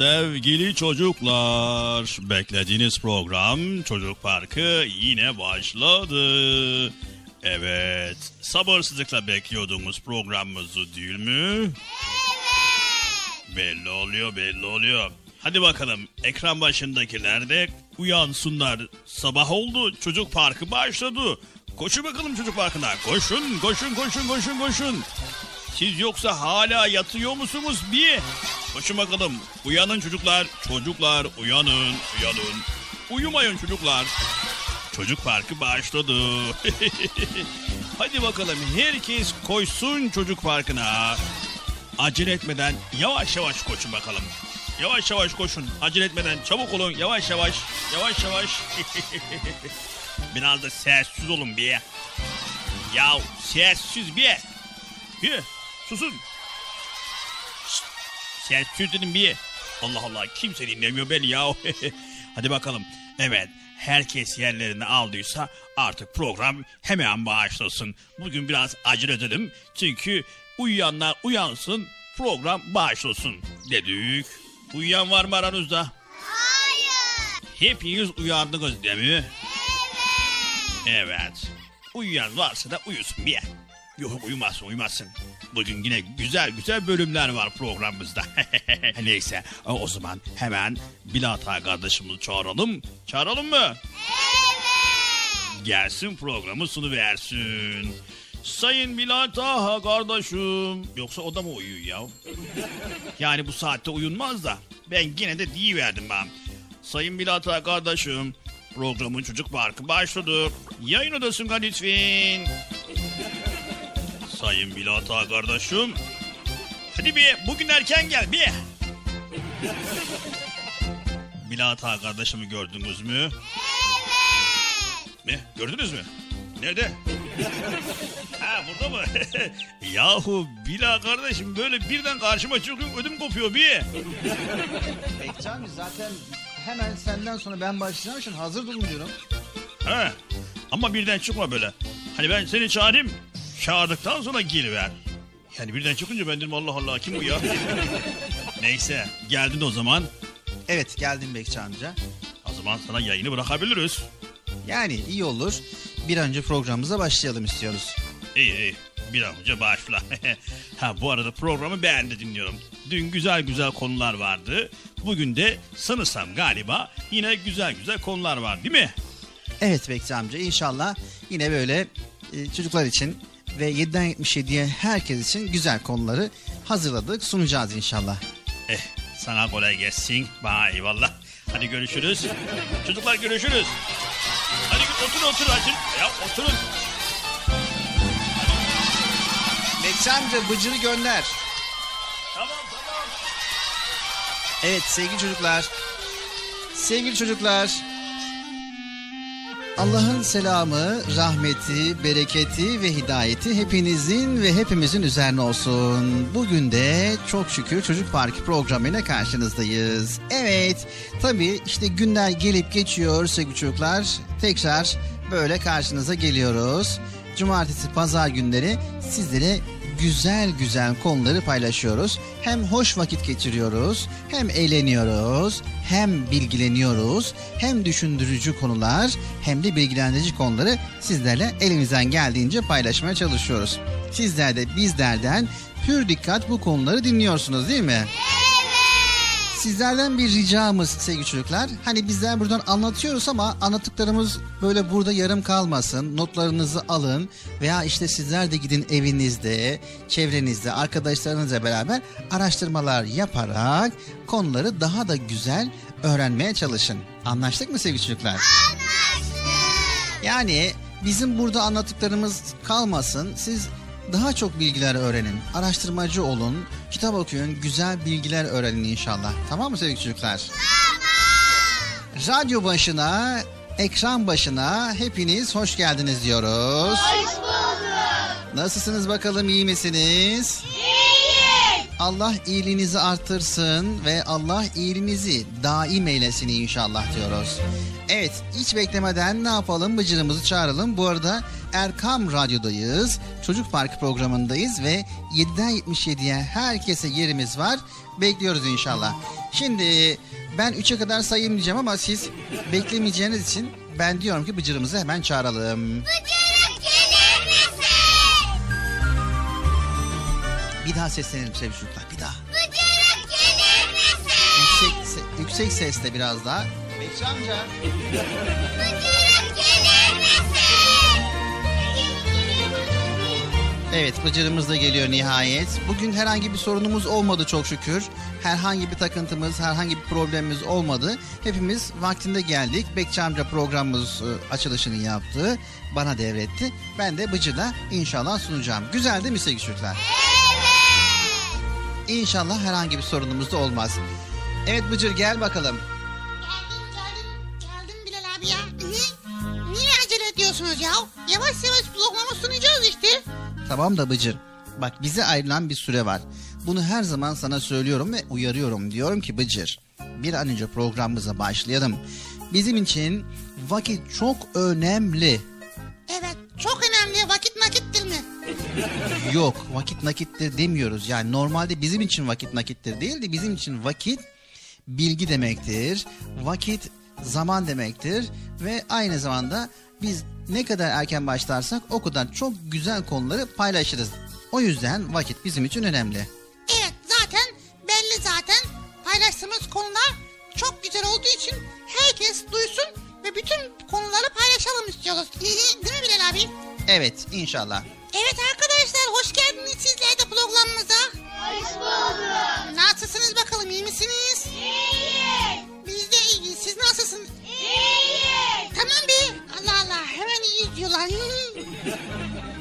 Sevgili çocuklar beklediğiniz program Çocuk Parkı yine başladı. Evet sabırsızlıkla bekliyordunuz programımızı değil mi? Evet. Belli oluyor belli oluyor. Hadi bakalım ekran başındakiler de uyansınlar. Sabah oldu çocuk parkı başladı. Koşun bakalım çocuk parkına. Koşun koşun koşun koşun koşun. Siz yoksa hala yatıyor musunuz bir? Koşun bakalım. Uyanın çocuklar. Çocuklar uyanın uyanın. Uyumayın çocuklar. Çocuk parkı başladı. Hadi bakalım herkes koşsun çocuk parkına. Acele etmeden yavaş yavaş koşun bakalım. Yavaş yavaş koşun. Acele etmeden çabuk olun. Yavaş yavaş. Yavaş yavaş. Biraz da sessiz olun bir. Ya sessiz bir. Bir. Susun. Sessiz dedim bir. Allah Allah kimse dinlemiyor beni ya. Hadi bakalım. Evet herkes yerlerini aldıysa artık program hemen başlasın. Bugün biraz acele edelim. Çünkü uyuyanlar uyansın program başlasın dedik. Uyuyan var mı aranızda? Hayır. Hepiniz uyandınız değil mi? Evet. Evet. Uyuyan varsa da uyusun bir. Yok uyumazsın uyumazsın. Bugün yine güzel güzel bölümler var programımızda. Neyse o zaman hemen Bilata kardeşimizi çağıralım. Çağıralım mı? Evet. Gelsin programı sunuversin. Sayın Bilata kardeşim. Yoksa o da mı uyuyor ya? Yani bu saatte uyunmaz da. Ben yine de verdim ben. Sayın Bilata kardeşim. Programın çocuk parkı başladı. Yayın odasına lütfen. Sayın Bilata kardeşim. Hadi bir bugün erken gel bir. Bilata kardeşimi gördünüz mü? Evet. Ne? Gördünüz mü? Nerede? ha burada mı? Yahu Bila kardeşim böyle birden karşıma çıkıyor ödüm kopuyor bir. Bekçi zaten hemen senden sonra ben başlayacağım için hazır durun diyorum. Ha. Ama birden çıkma böyle. Hani ben seni çağırayım. Çağırdıktan sonra geliver. Yani birden çıkınca ben dedim Allah Allah kim bu ya? Neyse geldin o zaman. Evet geldim Bekçi amca. O zaman sana yayını bırakabiliriz. Yani iyi olur. Bir önce programımıza başlayalım istiyoruz. İyi iyi. Bir an önce başla. ha bu arada programı ben de dinliyorum. Dün güzel güzel konular vardı. Bugün de sanırsam galiba yine güzel güzel konular var değil mi? Evet Bekçi amca inşallah yine böyle e, çocuklar için ve 7'den 77'ye herkes için güzel konuları hazırladık sunacağız inşallah. Eh sana kolay gelsin. Bana eyvallah. Hadi görüşürüz. Çocuklar görüşürüz. Hadi otur otur açın. Ya oturun. Bekçi amca bıcırı gönder. Tamam tamam. Evet sevgili çocuklar. Sevgili çocuklar. Allah'ın selamı, rahmeti, bereketi ve hidayeti hepinizin ve hepimizin üzerine olsun. Bugün de çok şükür Çocuk Parkı programıyla karşınızdayız. Evet, tabii işte günler gelip geçiyor sevgili çocuklar. Tekrar böyle karşınıza geliyoruz. Cumartesi, pazar günleri sizlere güzel güzel konuları paylaşıyoruz. Hem hoş vakit geçiriyoruz, hem eğleniyoruz, hem bilgileniyoruz, hem düşündürücü konular, hem de bilgilendirici konuları sizlerle elimizden geldiğince paylaşmaya çalışıyoruz. Sizler de bizlerden pür dikkat bu konuları dinliyorsunuz değil mi? Sizlerden bir ricamız sevgili çocuklar. Hani bizler buradan anlatıyoruz ama anlattıklarımız böyle burada yarım kalmasın. Notlarınızı alın veya işte sizler de gidin evinizde, çevrenizde, arkadaşlarınızla beraber araştırmalar yaparak konuları daha da güzel öğrenmeye çalışın. Anlaştık mı sevgili çocuklar? Anlaştık. Yani bizim burada anlattıklarımız kalmasın. Siz daha çok bilgiler öğrenin. Araştırmacı olun. Kitap okuyun. Güzel bilgiler öğrenin inşallah. Tamam mı sevgili çocuklar? Radyo başına, ekran başına hepiniz hoş geldiniz diyoruz. Hoş bulduk. Nasılsınız bakalım iyi misiniz? İyiyiz. Allah iyiliğinizi artırsın ve Allah iyiliğinizi daim eylesin inşallah diyoruz. Evet hiç beklemeden ne yapalım bıcırımızı çağıralım. Bu arada Erkam Radyo'dayız. Çocuk Parkı programındayız ve 7'den 77'ye herkese yerimiz var. Bekliyoruz inşallah. Şimdi ben 3'e kadar sayayım diyeceğim ama siz beklemeyeceğiniz için ben diyorum ki bıcırımızı hemen çağıralım. Bıcırık gelir misin? Bir daha seslenelim sevgili çocuklar bir daha. Bıcırık gelir misin? Yüksek, se- yüksek sesle biraz daha. Bekçi amca. Bıcırık gelir Evet Bıcır'ımız da geliyor nihayet. Bugün herhangi bir sorunumuz olmadı çok şükür. Herhangi bir takıntımız, herhangi bir problemimiz olmadı. Hepimiz vaktinde geldik. Bekçi amca programımız e, açılışını yaptı. Bana devretti. Ben de Bıcır'la inşallah sunacağım. Güzel değil mi sevgili çocuklar? İnşallah herhangi bir sorunumuz da olmaz. Evet Bıcır gel bakalım. Acele ediyorsunuz ya? Yavaş yavaş programı sunacağız işte. Tamam da Bıcır. Bak bize ayrılan bir süre var. Bunu her zaman sana söylüyorum ve uyarıyorum. Diyorum ki Bıcır bir an önce programımıza başlayalım. Bizim için vakit çok önemli. Evet çok önemli vakit nakittir mi? Yok vakit nakittir demiyoruz. Yani normalde bizim için vakit nakittir değil de bizim için vakit bilgi demektir. Vakit zaman demektir ve aynı zamanda biz ne kadar erken başlarsak o kadar çok güzel konuları paylaşırız. O yüzden vakit bizim için önemli. Evet zaten belli zaten paylaştığımız konular çok güzel olduğu için herkes duysun ve bütün konuları paylaşalım istiyoruz. Değil mi Bilal abi? Evet inşallah. Evet arkadaşlar hoş geldiniz sizler de programımıza. Hoş bulduk. Nasılsınız bakalım iyi misiniz? İyiyiz. Biz de iyiyiz siz nasılsınız? İyiyiz. Tamam be. Allah Allah hemen iyi diyorlar.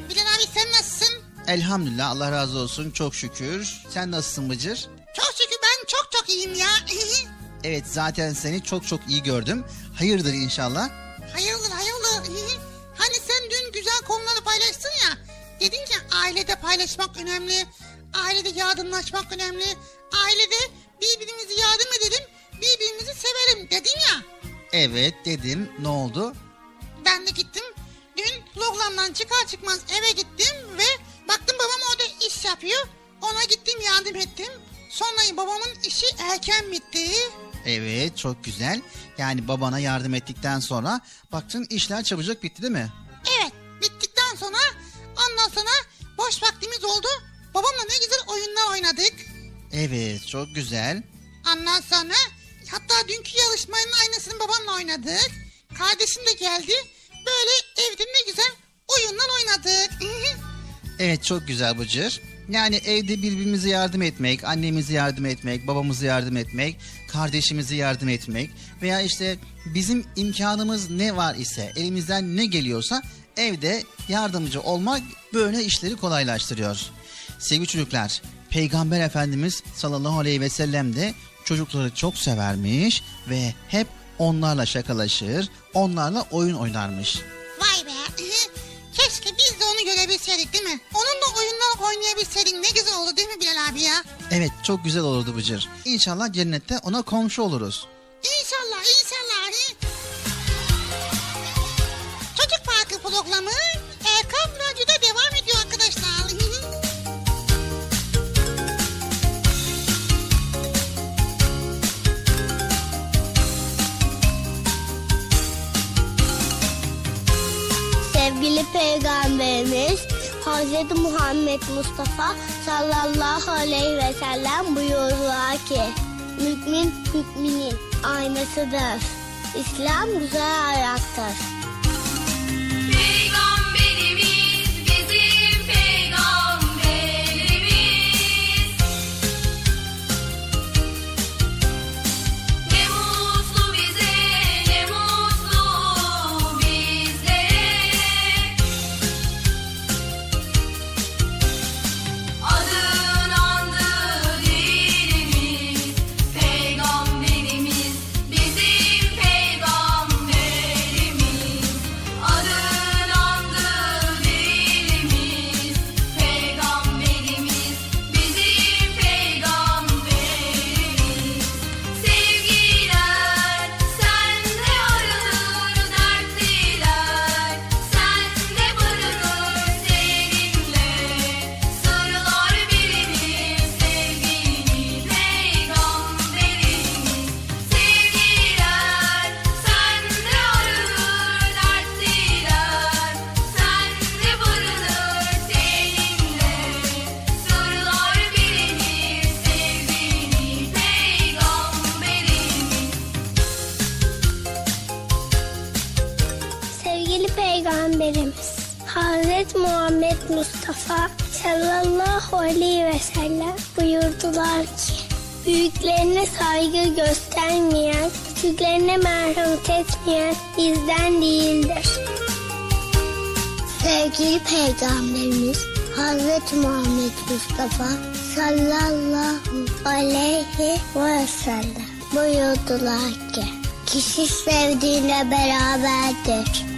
Bilal abi sen nasılsın? Elhamdülillah Allah razı olsun çok şükür. Sen nasılsın Bıcır? Çok şükür ben çok çok iyiyim ya. Evet zaten seni çok çok iyi gördüm. Hayırdır inşallah. hayırdır hayırdır. hani sen dün güzel konuları paylaştın ya. Dedin ki ailede paylaşmak önemli. Ailede yardımlaşmak önemli. Ailede birbirimizi yardım edelim. Birbirimizi sevelim dedin ya. Evet dedim ne oldu? Ben de gittim. Dün programdan çıkar çıkmaz eve gittim ve baktım babam orada iş yapıyor. Ona gittim yardım ettim. Sonra babamın işi erken bitti. Evet çok güzel. Yani babana yardım ettikten sonra baktın işler çabucak bitti değil mi? Evet bittikten sonra ondan sonra boş vaktimiz oldu. Babamla ne güzel oyunlar oynadık. Evet çok güzel. Ondan sonra hatta dünkü yarışmanın aynısını babamla oynadık. Kardeşim de geldi. Böyle evde ne güzel oyunlar oynadık. Evet çok güzel Bıcır. Yani evde birbirimize yardım etmek, annemize yardım etmek, babamıza yardım etmek, kardeşimize yardım etmek veya işte bizim imkanımız ne var ise, elimizden ne geliyorsa evde yardımcı olmak böyle işleri kolaylaştırıyor. Sevgili çocuklar, Peygamber Efendimiz sallallahu aleyhi ve sellem de çocukları çok severmiş ve hep onlarla şakalaşır, onlarla oyun oynarmış. Vay be. Keşke biz de onu görebilseydik değil mi? Onunla oyunlar oynayabilseydik ne güzel olur değil mi Bilal abi ya? Evet çok güzel olurdu Bıcır. İnşallah cennette ona komşu oluruz. Hz. Muhammed Mustafa sallallahu aleyhi ve sellem buyurdular ki Mümin müminin aynasıdır. İslam güzel hayattır. Sevgili Peygamberimiz Hazreti Muhammed Mustafa sallallahu aleyhi ve sellem buyurdular ki kişi sevdiğine beraberdir.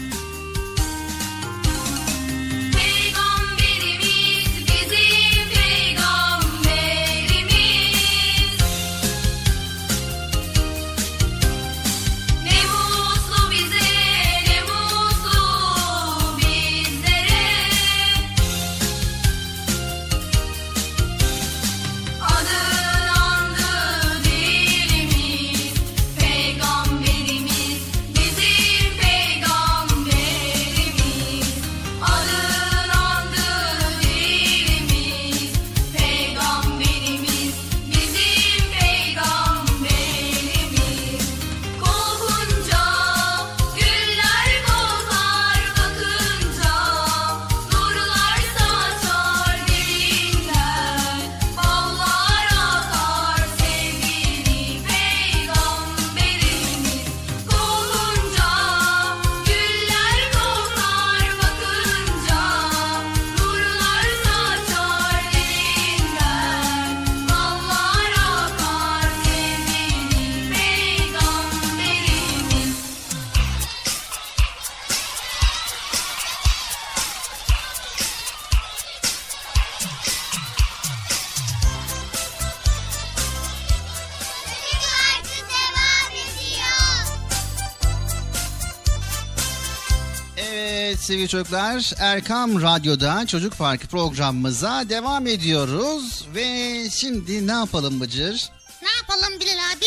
Sevgili çocuklar Erkam Radyo'da Çocuk Parkı programımıza devam ediyoruz. Ve şimdi ne yapalım Bıcır? Ne yapalım Bilal abi?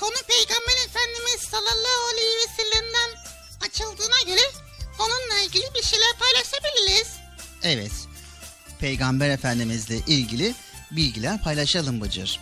Konu Peygamber Efendimiz sallallahu aleyhi ve sellem'den açıldığına göre onunla ilgili bir şeyler paylaşabiliriz. Evet Peygamber Efendimizle ilgili bilgiler paylaşalım Bıcır.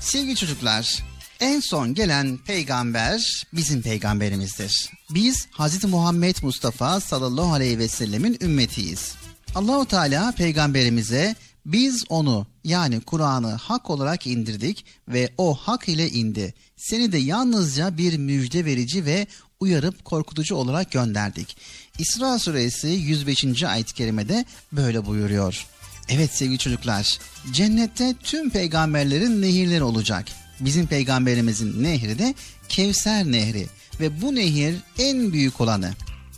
Sevgili çocuklar en son gelen peygamber bizim peygamberimizdir. Biz Hz. Muhammed Mustafa sallallahu aleyhi ve sellemin ümmetiyiz. Allahu Teala peygamberimize biz onu yani Kur'an'ı hak olarak indirdik ve o hak ile indi. Seni de yalnızca bir müjde verici ve uyarıp korkutucu olarak gönderdik. İsra suresi 105. ayet-i kerimede böyle buyuruyor. Evet sevgili çocuklar, cennette tüm peygamberlerin nehirleri olacak. Bizim peygamberimizin nehri de Kevser Nehri ve bu nehir en büyük olanı.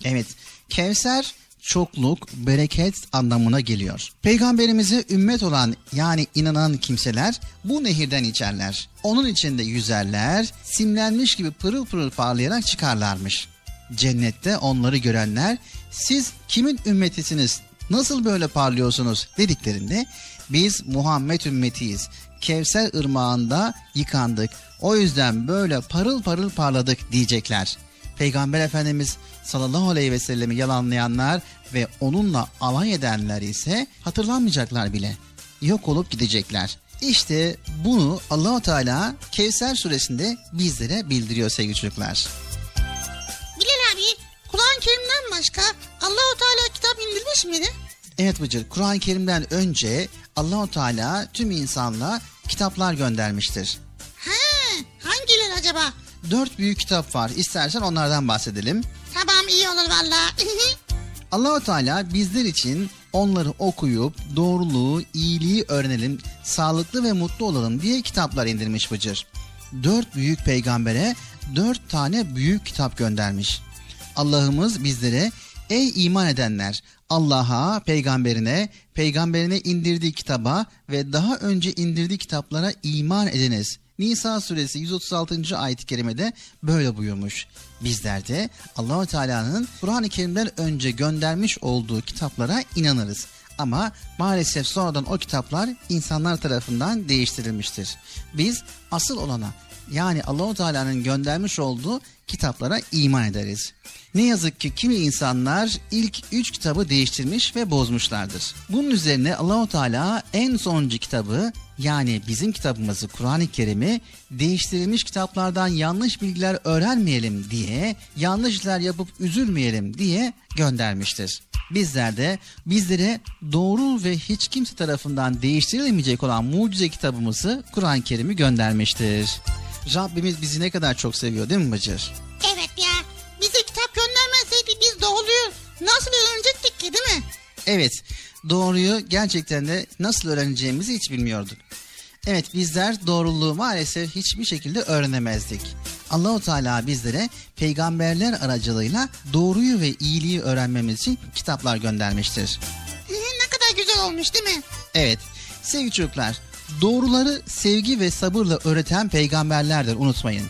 Evet, Kevser çokluk, bereket anlamına geliyor. Peygamberimize ümmet olan yani inanan kimseler bu nehirden içerler. Onun içinde yüzerler, simlenmiş gibi pırıl pırıl parlayarak çıkarlarmış. Cennette onları görenler siz kimin ümmetisiniz nasıl böyle parlıyorsunuz dediklerinde biz Muhammed ümmetiyiz. Kevser ırmağında yıkandık. O yüzden böyle parıl parıl parladık diyecekler. Peygamber Efendimiz sallallahu aleyhi ve sellemi yalanlayanlar ve onunla alay edenler ise hatırlanmayacaklar bile. Yok olup gidecekler. İşte bunu Allahu Teala Kevser suresinde bizlere bildiriyor sevgili çocuklar. Bilal abi Kur'an-ı Kerim'den başka Allahu Teala kitap indirmiş miydi? Evet Bıcır, Kur'an-ı Kerim'den önce Allahu Teala tüm insanlığa kitaplar göndermiştir. He, hangileri acaba? Dört büyük kitap var. İstersen onlardan bahsedelim. Tamam iyi olur valla. Allahu Teala bizler için onları okuyup doğruluğu, iyiliği öğrenelim, sağlıklı ve mutlu olalım diye kitaplar indirmiş Bıcır. Dört büyük peygambere dört tane büyük kitap göndermiş. Allah'ımız bizlere ey iman edenler Allah'a, peygamberine, peygamberine indirdiği kitaba ve daha önce indirdiği kitaplara iman ediniz. Nisa suresi 136. ayet-i kerimede böyle buyurmuş. Bizler de Allahu Teala'nın Kur'an-ı Kerim'den önce göndermiş olduğu kitaplara inanırız. Ama maalesef sonradan o kitaplar insanlar tarafından değiştirilmiştir. Biz asıl olana yani Allahu Teala'nın göndermiş olduğu kitaplara iman ederiz. Ne yazık ki kimi insanlar ilk üç kitabı değiştirmiş ve bozmuşlardır. Bunun üzerine Allahu Teala en sonuncu kitabı Yani bizim kitabımızı Kur'an-ı Kerim'i değiştirilmiş kitaplardan yanlış bilgiler öğrenmeyelim diye, yanlışlar yapıp üzülmeyelim diye göndermiştir. Bizler de bizlere doğru ve hiç kimse tarafından değiştirilemeyecek olan mucize kitabımızı Kur'an-ı Kerim'i göndermiştir. Rabbimiz bizi ne kadar çok seviyor değil mi Bıcır? Evet ya. Bize kitap göndermeseydi biz doğuluyoruz. Nasıl öğrenecektik ki değil mi? Evet, doğruyu gerçekten de nasıl öğreneceğimizi hiç bilmiyorduk. Evet, bizler doğruluğu maalesef hiçbir şekilde öğrenemezdik. Allahu Teala bizlere peygamberler aracılığıyla doğruyu ve iyiliği öğrenmemiz için kitaplar göndermiştir. Ee, ne kadar güzel olmuş değil mi? Evet, sevgili çocuklar, doğruları sevgi ve sabırla öğreten peygamberlerdir unutmayın.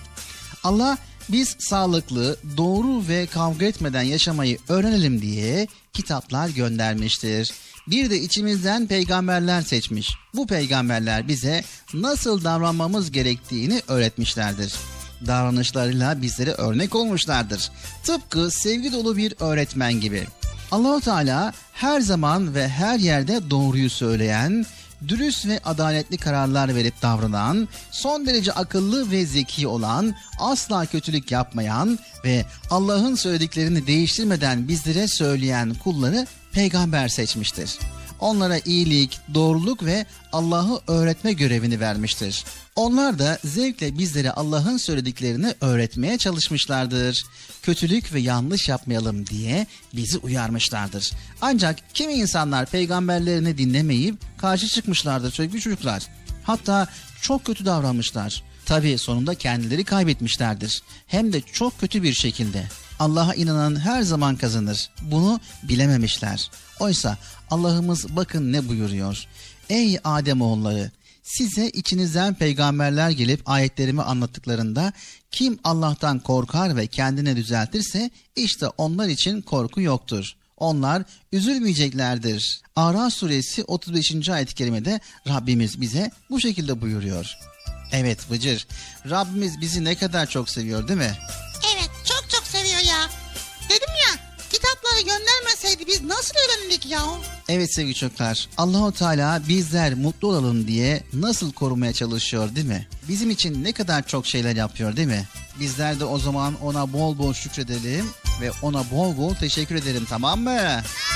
Allah biz sağlıklı, doğru ve kavga etmeden yaşamayı öğrenelim diye kitaplar göndermiştir. Bir de içimizden peygamberler seçmiş. Bu peygamberler bize nasıl davranmamız gerektiğini öğretmişlerdir. Davranışlarıyla bizlere örnek olmuşlardır. Tıpkı sevgi dolu bir öğretmen gibi. Allahu Teala her zaman ve her yerde doğruyu söyleyen, dürüst ve adaletli kararlar verip davranan, son derece akıllı ve zeki olan, asla kötülük yapmayan ve Allah'ın söylediklerini değiştirmeden bizlere söyleyen kulları peygamber seçmiştir. Onlara iyilik, doğruluk ve Allah'ı öğretme görevini vermiştir. Onlar da zevkle bizlere Allah'ın söylediklerini öğretmeye çalışmışlardır. Kötülük ve yanlış yapmayalım diye bizi uyarmışlardır. Ancak kimi insanlar peygamberlerini dinlemeyip karşı çıkmışlardır sevgili çocuklar. Hatta çok kötü davranmışlar. Tabii sonunda kendileri kaybetmişlerdir. Hem de çok kötü bir şekilde. Allah'a inanan her zaman kazanır. Bunu bilememişler. Oysa Allah'ımız bakın ne buyuruyor. Ey Adem oğulları size içinizden peygamberler gelip ayetlerimi anlattıklarında kim Allah'tan korkar ve kendini düzeltirse işte onlar için korku yoktur. Onlar üzülmeyeceklerdir. Araf suresi 35. ayet-i kerimede Rabbimiz bize bu şekilde buyuruyor. Evet Bıcır, Rabbimiz bizi ne kadar çok seviyor değil mi? Evet çok çok seviyor ya. Dedim ya kitapları göndermeseydi biz nasıl öğrendik ya? Evet sevgili çocuklar, Allahu Teala bizler mutlu olalım diye nasıl korumaya çalışıyor değil mi? Bizim için ne kadar çok şeyler yapıyor değil mi? Bizler de o zaman ona bol bol şükredelim ve ona bol bol teşekkür edelim tamam mı? Çocuk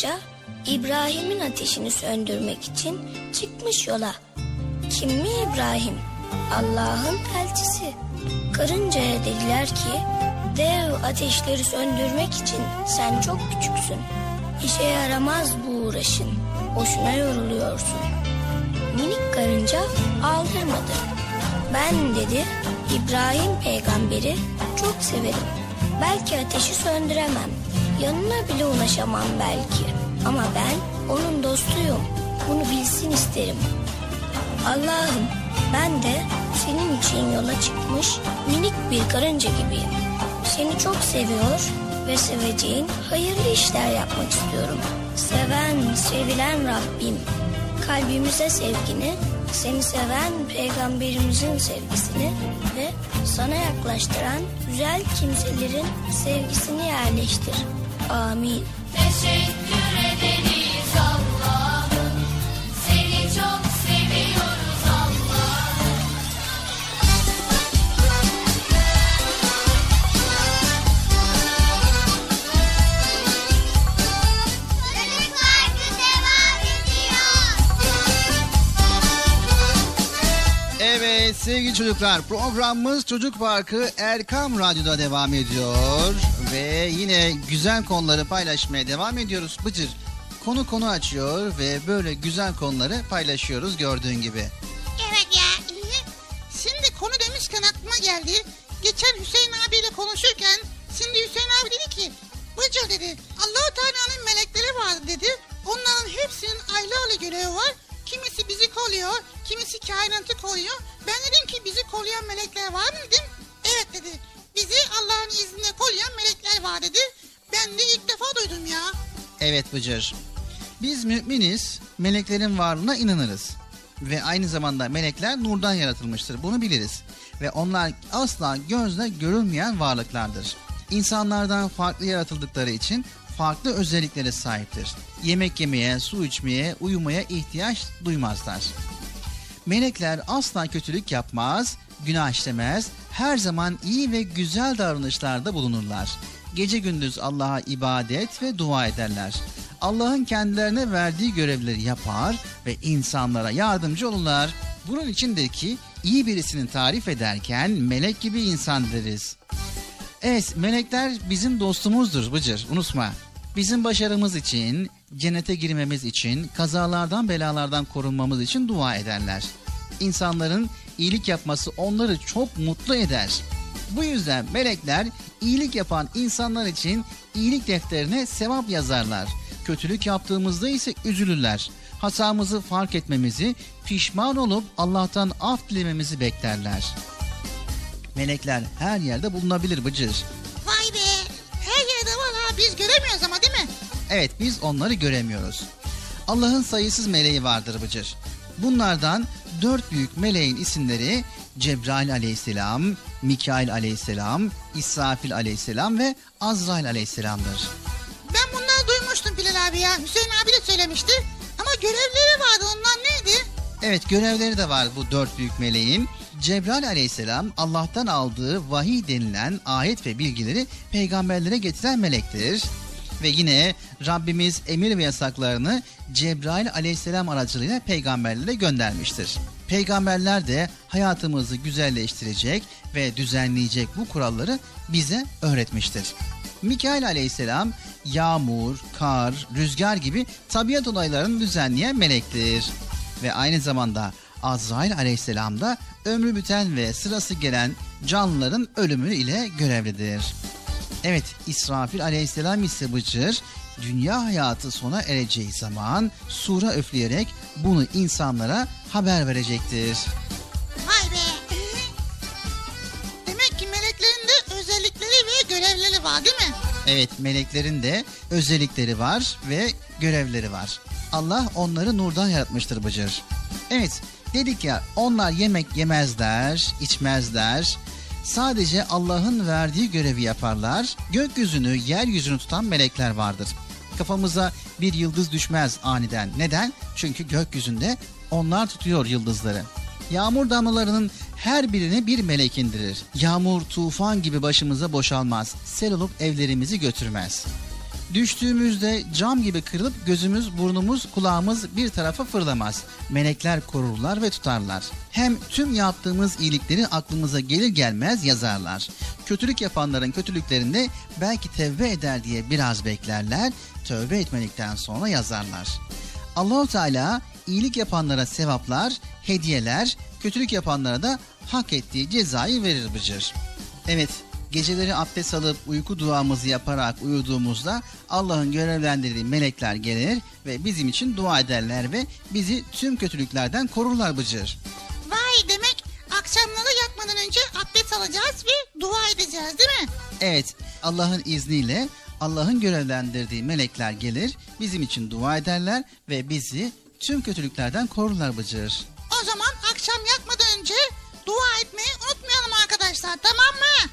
karınca İbrahim'in ateşini söndürmek için çıkmış yola. Kim mi İbrahim? Allah'ın elçisi. Karıncaya dediler ki dev ateşleri söndürmek için sen çok küçüksün. İşe yaramaz bu uğraşın. Boşuna yoruluyorsun. Minik karınca aldırmadı. Ben dedi İbrahim peygamberi çok severim. Belki ateşi söndüremem. Yanına bile ulaşamam belki. Ama ben onun dostuyum. Bunu bilsin isterim. Allah'ım ben de senin için yola çıkmış minik bir karınca gibiyim. Seni çok seviyor ve seveceğin hayırlı işler yapmak istiyorum. Seven, sevilen Rabbim kalbimize sevgini, seni seven peygamberimizin sevgisini ve sana yaklaştıran güzel kimselerin sevgisini yerleştir. Amin. Teşekkür ederiz Allah'ım Seni çok seviyoruz Allah'ım Çocuk Parkı devam ediyor. Evet sevgili çocuklar programımız Çocuk Parkı Erkam Radyo'da devam ediyor. Ve yine güzel konuları paylaşmaya devam ediyoruz Bıcır. Konu konu açıyor ve böyle güzel konuları paylaşıyoruz gördüğün gibi. Evet ya. Şimdi konu demişken aklıma geldi. Geçen Hüseyin abiyle konuşurken şimdi Hüseyin abi dedi ki Bıcır dedi allah Teala'nın melekleri var dedi. Onların hepsinin ayrı görevi var. Kimisi bizi koruyor, kimisi kainatı koruyor. Ben dedim ki bizi koruyan melekler var mı dedim. Evet Bıcır. Biz müminiz, meleklerin varlığına inanırız. Ve aynı zamanda melekler nurdan yaratılmıştır. Bunu biliriz. Ve onlar asla gözle görülmeyen varlıklardır. İnsanlardan farklı yaratıldıkları için farklı özelliklere sahiptir. Yemek yemeye, su içmeye, uyumaya ihtiyaç duymazlar. Melekler asla kötülük yapmaz, günah işlemez, her zaman iyi ve güzel davranışlarda bulunurlar. Gece gündüz Allah'a ibadet ve dua ederler. Allah'ın kendilerine verdiği görevleri yapar ve insanlara yardımcı olurlar. Bunun içindir ki iyi birisini tarif ederken melek gibi insan deriz. Evet melekler bizim dostumuzdur Bıcır unutma. Bizim başarımız için, cennete girmemiz için, kazalardan belalardan korunmamız için dua ederler. İnsanların iyilik yapması onları çok mutlu eder. Bu yüzden melekler iyilik yapan insanlar için iyilik defterine sevap yazarlar. Kötülük yaptığımızda ise üzülürler. Hatamızı fark etmemizi, pişman olup Allah'tan af dilememizi beklerler. Melekler her yerde bulunabilir Bıcır. Vay be. Her yerde var ha biz göremiyoruz ama değil mi? Evet biz onları göremiyoruz. Allah'ın sayısız meleği vardır Bıcır. Bunlardan dört büyük meleğin isimleri Cebrail aleyhisselam, Mikail aleyhisselam, İsrafil aleyhisselam ve Azrail aleyhisselamdır. Ben bunları duymuştum Bilal abi ya. Hüseyin abi de söylemişti. Ama görevleri vardı onlar neydi? Evet görevleri de var bu dört büyük meleğin. Cebrail aleyhisselam Allah'tan aldığı vahiy denilen ayet ve bilgileri peygamberlere getiren melektir. Ve yine Rabbimiz emir ve yasaklarını Cebrail aleyhisselam aracılığıyla peygamberlere göndermiştir. Peygamberler de hayatımızı güzelleştirecek ve düzenleyecek bu kuralları bize öğretmiştir. Mikail aleyhisselam yağmur, kar, rüzgar gibi tabiat olaylarını düzenleyen melektir. Ve aynı zamanda Azrail aleyhisselam da ömrü biten ve sırası gelen canlıların ölümü ile görevlidir. Evet İsrafil aleyhisselam ise Bıcır dünya hayatı sona ereceği zaman sura üfleyerek bunu insanlara haber verecektir. Vay be. Demek ki meleklerin de özellikleri ve görevleri var değil mi? Evet meleklerin de özellikleri var ve görevleri var. Allah onları nurdan yaratmıştır Bıcır. Evet dedik ya onlar yemek yemezler, içmezler. Sadece Allah'ın verdiği görevi yaparlar. Gökyüzünü, yeryüzünü tutan melekler vardır. Kafamıza bir yıldız düşmez aniden. Neden? Çünkü gökyüzünde onlar tutuyor yıldızları. Yağmur damlalarının her birine bir melek indirir. Yağmur, tufan gibi başımıza boşalmaz. Sel olup evlerimizi götürmez. Düştüğümüzde cam gibi kırılıp gözümüz, burnumuz, kulağımız bir tarafa fırlamaz. Melekler korurlar ve tutarlar. Hem tüm yaptığımız iyilikleri aklımıza gelir gelmez yazarlar. Kötülük yapanların kötülüklerinde belki tevbe eder diye biraz beklerler. Tövbe etmedikten sonra yazarlar. Allahu Teala iyilik yapanlara sevaplar, hediyeler, kötülük yapanlara da hak ettiği cezayı verir Bıcır. Evet, geceleri abdest alıp uyku duamızı yaparak uyuduğumuzda Allah'ın görevlendirdiği melekler gelir ve bizim için dua ederler ve bizi tüm kötülüklerden korurlar Bıcır. Vay demek akşamları yatmadan önce abdest alacağız ve dua edeceğiz değil mi? Evet, Allah'ın izniyle Allah'ın görevlendirdiği melekler gelir, bizim için dua ederler ve bizi tüm kötülüklerden korurlar Bıcır. O zaman akşam yatmadan önce dua etmeyi unutmayalım arkadaşlar tamam mı?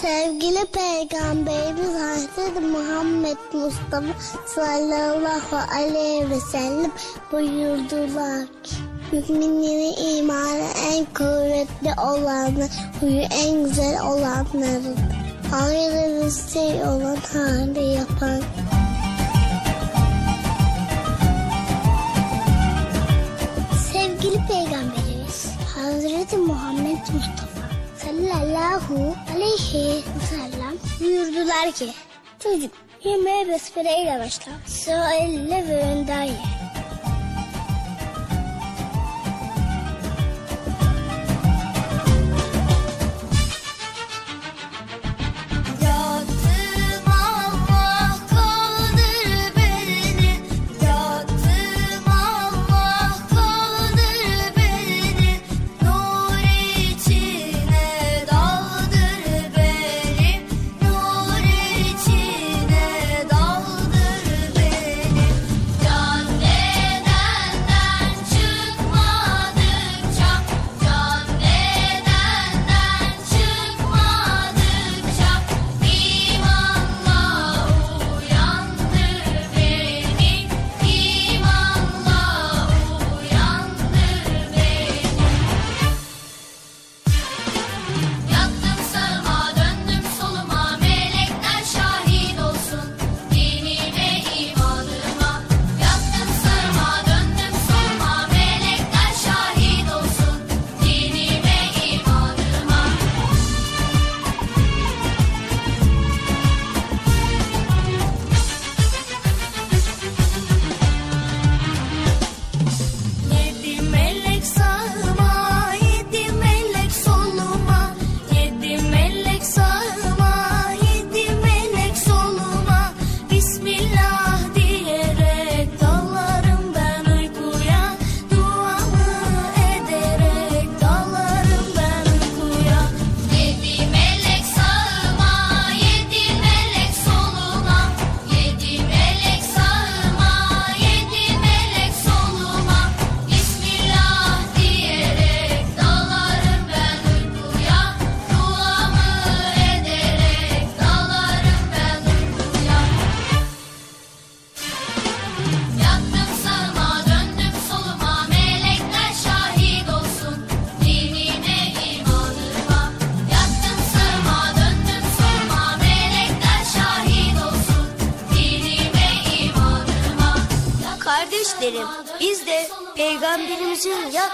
Sevgili Peygamberimiz Hazreti Muhammed Mustafa sallallahu aleyhi ve sellem buyurdular ki Müminlerin imanı en kuvvetli olanı, huyu en güzel olanları. Hayırlı bir şey olan hali yapan. Sevgili Peygamberimiz Hazreti Muhammed Mustafa sallallahu aleyhi ve sellem buyurdular ki Çocuk yemeğe besmele ile başla. Sonra elle ve önden ye.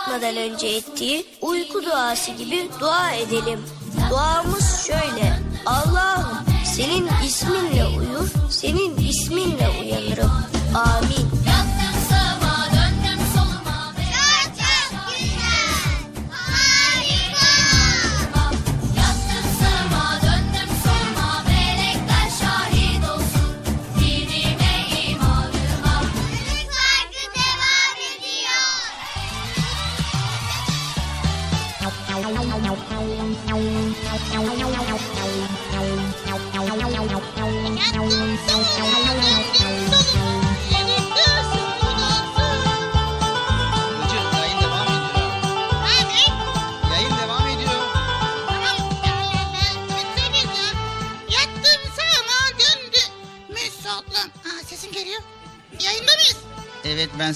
Yatmadan önce ettiği uyku duası gibi dua edelim. Duamız şöyle. Allah'ım senin isminle uyur, senin isminle uyanırım. Amin.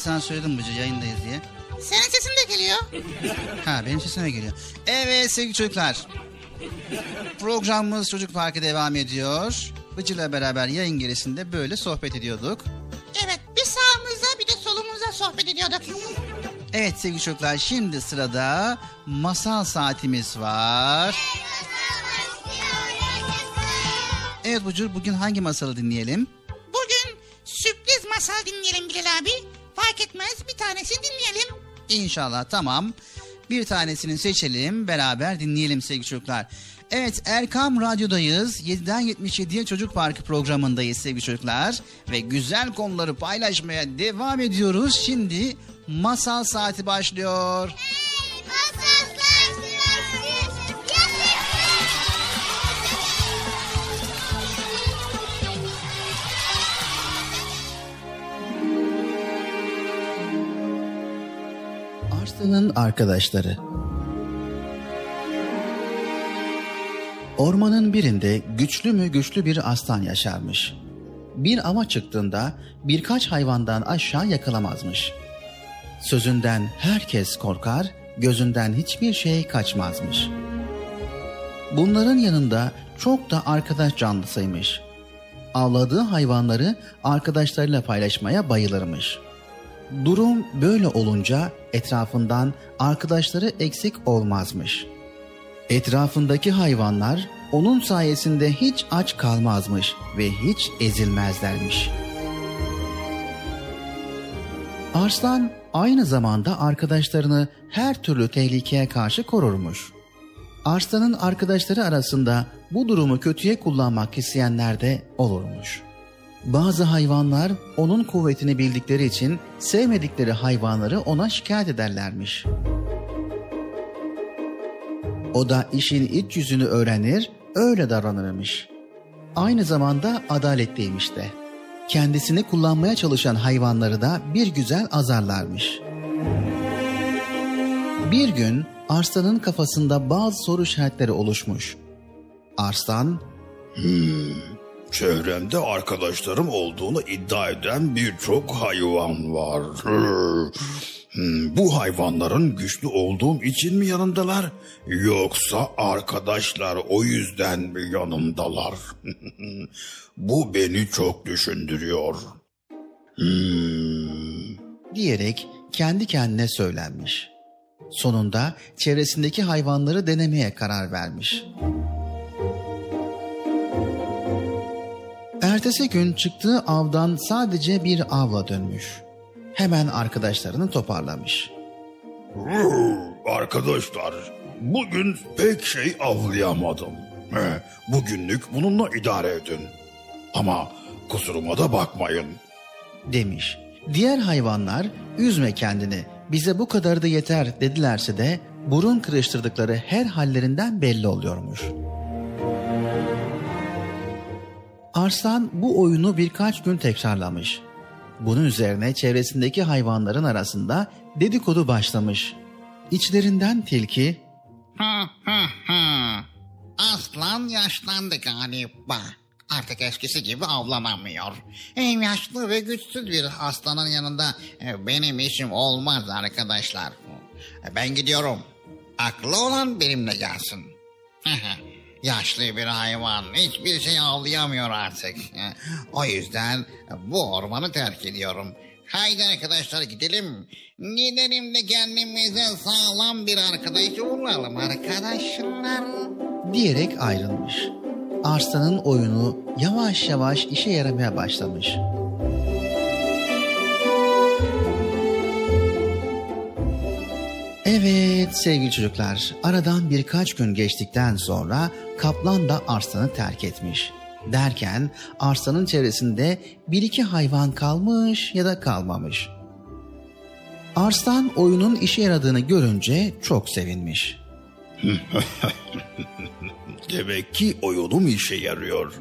Sana söyledim Bıcı yayındayız diye. Senin sesin de geliyor. Ha benim sesime geliyor. Evet sevgili çocuklar. Programımız Çocuk Parkı devam ediyor. Bıcı'yla beraber yayın gerisinde böyle sohbet ediyorduk. Evet bir sağımızda bir de solumuzda sohbet ediyorduk. Evet sevgili çocuklar şimdi sırada masal saatimiz var. Evet Bıcı bugün hangi masalı dinleyelim? Bugün sürpriz masal dinleyelim Bilal abi. Fark etmez bir tanesi dinleyelim. İnşallah tamam. Bir tanesini seçelim beraber dinleyelim sevgili çocuklar. Evet Erkam Radyo'dayız. 7'den 77'ye Çocuk Parkı programındayız sevgili çocuklar. Ve güzel konuları paylaşmaya devam ediyoruz. Şimdi masal saati başlıyor. Arslan'ın arkadaşları. Ormanın birinde güçlü mü güçlü bir aslan yaşarmış. Bir ava çıktığında birkaç hayvandan aşağı yakalamazmış. Sözünden herkes korkar, gözünden hiçbir şey kaçmazmış. Bunların yanında çok da arkadaş canlısıymış. Avladığı hayvanları arkadaşlarıyla paylaşmaya bayılırmış.'' Durum böyle olunca etrafından arkadaşları eksik olmazmış. Etrafındaki hayvanlar onun sayesinde hiç aç kalmazmış ve hiç ezilmezlermiş. Arslan aynı zamanda arkadaşlarını her türlü tehlikeye karşı korurmuş. Arslan'ın arkadaşları arasında bu durumu kötüye kullanmak isteyenler de olurmuş.'' Bazı hayvanlar onun kuvvetini bildikleri için sevmedikleri hayvanları ona şikayet ederlermiş. O da işin iç yüzünü öğrenir, öyle davranırmış. Aynı zamanda adaletliymiş de. Kendisini kullanmaya çalışan hayvanları da bir güzel azarlarmış. Bir gün Arslan'ın kafasında bazı soru işaretleri oluşmuş. Arslan, Çevremde arkadaşlarım olduğunu iddia eden birçok hayvan var. Hmm, Bu hayvanların güçlü olduğum için mi yanımdalar? Yoksa arkadaşlar o yüzden mi yanımdalar? Bu beni çok düşündürüyor. Hmm. diyerek kendi kendine söylenmiş. Sonunda çevresindeki hayvanları denemeye karar vermiş. Ertesi gün çıktığı avdan sadece bir avla dönmüş. Hemen arkadaşlarını toparlamış. Arkadaşlar, bugün pek şey avlayamadım. Bugünlük bununla idare edin. Ama kusuruma da bakmayın. demiş. Diğer hayvanlar üzme kendini bize bu kadar da yeter dedilerse de burun kırıştırdıkları her hallerinden belli oluyormuş. Arslan bu oyunu birkaç gün tekrarlamış. Bunun üzerine çevresindeki hayvanların arasında dedikodu başlamış. İçlerinden tilki. Aslan yaşlandı galiba. Artık eskisi gibi avlanamıyor. Hem yaşlı ve güçsüz bir aslanın yanında e, benim işim olmaz arkadaşlar. E, Ben gidiyorum. Aklı olan benimle gelsin. Yaşlı bir hayvan hiçbir şey avlayamıyor artık. O yüzden bu ormanı terk ediyorum. Haydi arkadaşlar gidelim. Gidelim de kendimize sağlam bir arkadaş bulalım arkadaşlar. diyerek ayrılmış. Arslan'ın oyunu yavaş yavaş işe yaramaya başlamış. Evet sevgili çocuklar, aradan birkaç gün geçtikten sonra kaplan da arslanı terk etmiş. Derken arslanın çevresinde bir iki hayvan kalmış ya da kalmamış. Arslan oyunun işe yaradığını görünce çok sevinmiş. Demek ki oyunum işe yarıyor.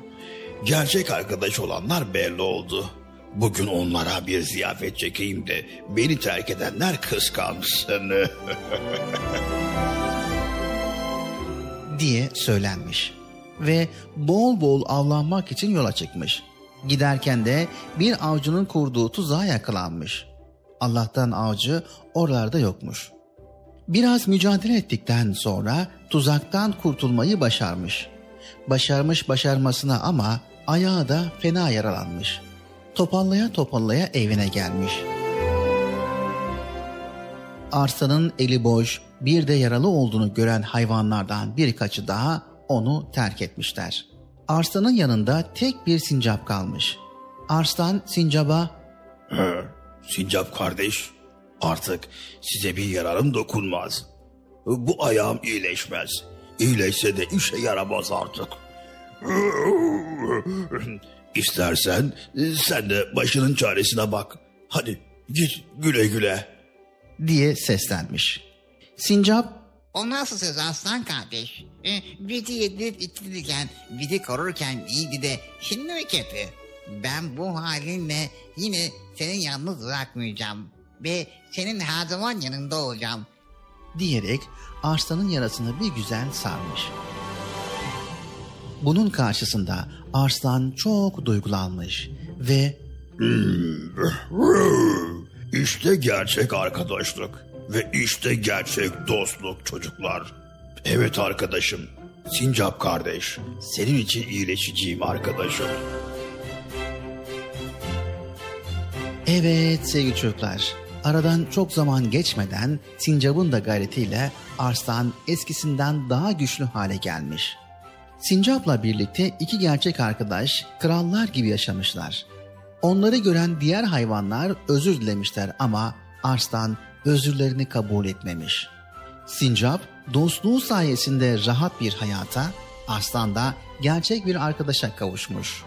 Gerçek arkadaş olanlar belli oldu. Bugün onlara bir ziyafet çekeyim de beni terk edenler kıskansın. diye söylenmiş ve bol bol avlanmak için yola çıkmış. Giderken de bir avcının kurduğu tuzağa yakalanmış. Allah'tan avcı oralarda yokmuş. Biraz mücadele ettikten sonra tuzaktan kurtulmayı başarmış. Başarmış başarmasına ama ayağı da fena yaralanmış. Topallaya topallaya evine gelmiş. Arslan'ın eli boş, bir de yaralı olduğunu gören hayvanlardan birkaçı daha onu terk etmişler. Arslan'ın yanında tek bir sincap kalmış. Arslan sincaba He, Sincap kardeş, artık size bir yararım dokunmaz. Bu ayağım iyileşmez. İyileşse de işe yaramaz artık. İstersen sen de başının çaresine bak. Hadi git güle güle. diye seslenmiş. Sincap O nasıl söz aslan kardeş? E, bizi yedirip içtirirken, bizi korurken iyiydi de şimdi mi kötü? Ben bu halinle yine seni yalnız bırakmayacağım. Ve senin her zaman yanında olacağım. diyerek Arslan'ın yarasını bir güzel sarmış. Bunun karşısında Arslan çok duygulanmış ve İşte gerçek arkadaşlık ve işte gerçek dostluk çocuklar. Evet arkadaşım, Sincap kardeş, senin için iyileşeceğim arkadaşım. Evet sevgili çocuklar, aradan çok zaman geçmeden Sincap'ın da gayretiyle Arslan eskisinden daha güçlü hale gelmiş. Sincap'la birlikte iki gerçek arkadaş krallar gibi yaşamışlar. Onları gören diğer hayvanlar özür dilemişler ama Arslan özürlerini kabul etmemiş. Sincap dostluğu sayesinde rahat bir hayata, Arslan da gerçek bir arkadaşa kavuşmuş.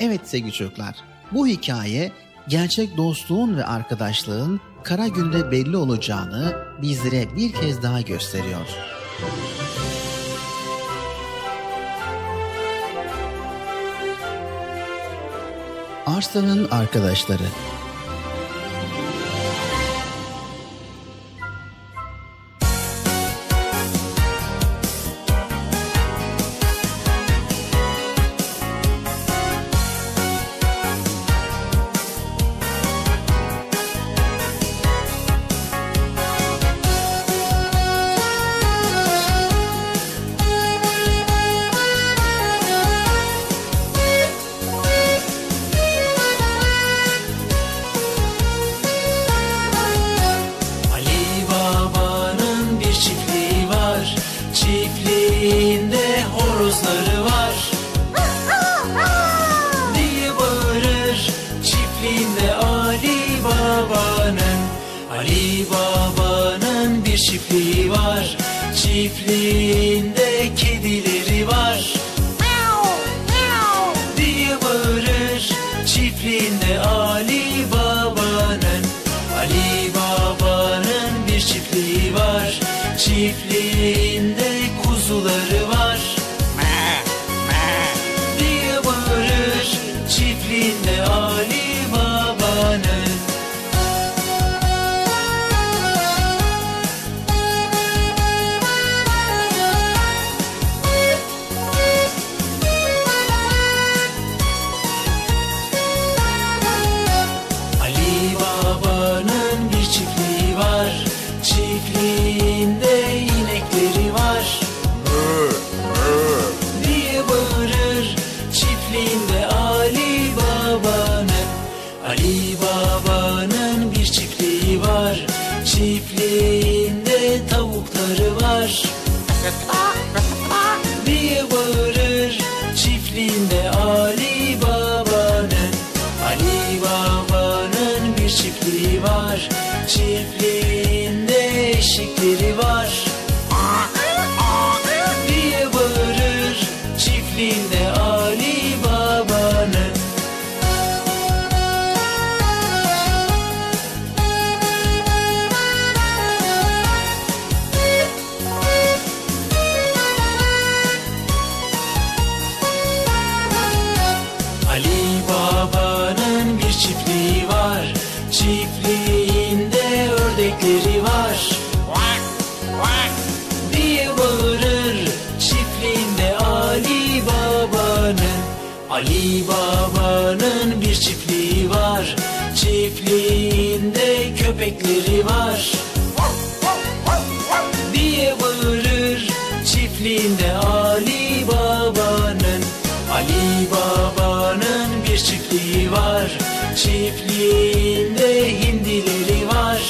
Evet sevgili çocuklar, bu hikaye gerçek dostluğun ve arkadaşlığın kara günde belli olacağını bizlere bir kez daha gösteriyor. Arslan'ın arkadaşları köpekleri var. Diye bağırır çiftliğinde Ali Baba'nın. Ali Baba'nın bir çiftliği var. Çiftliğinde hindileri var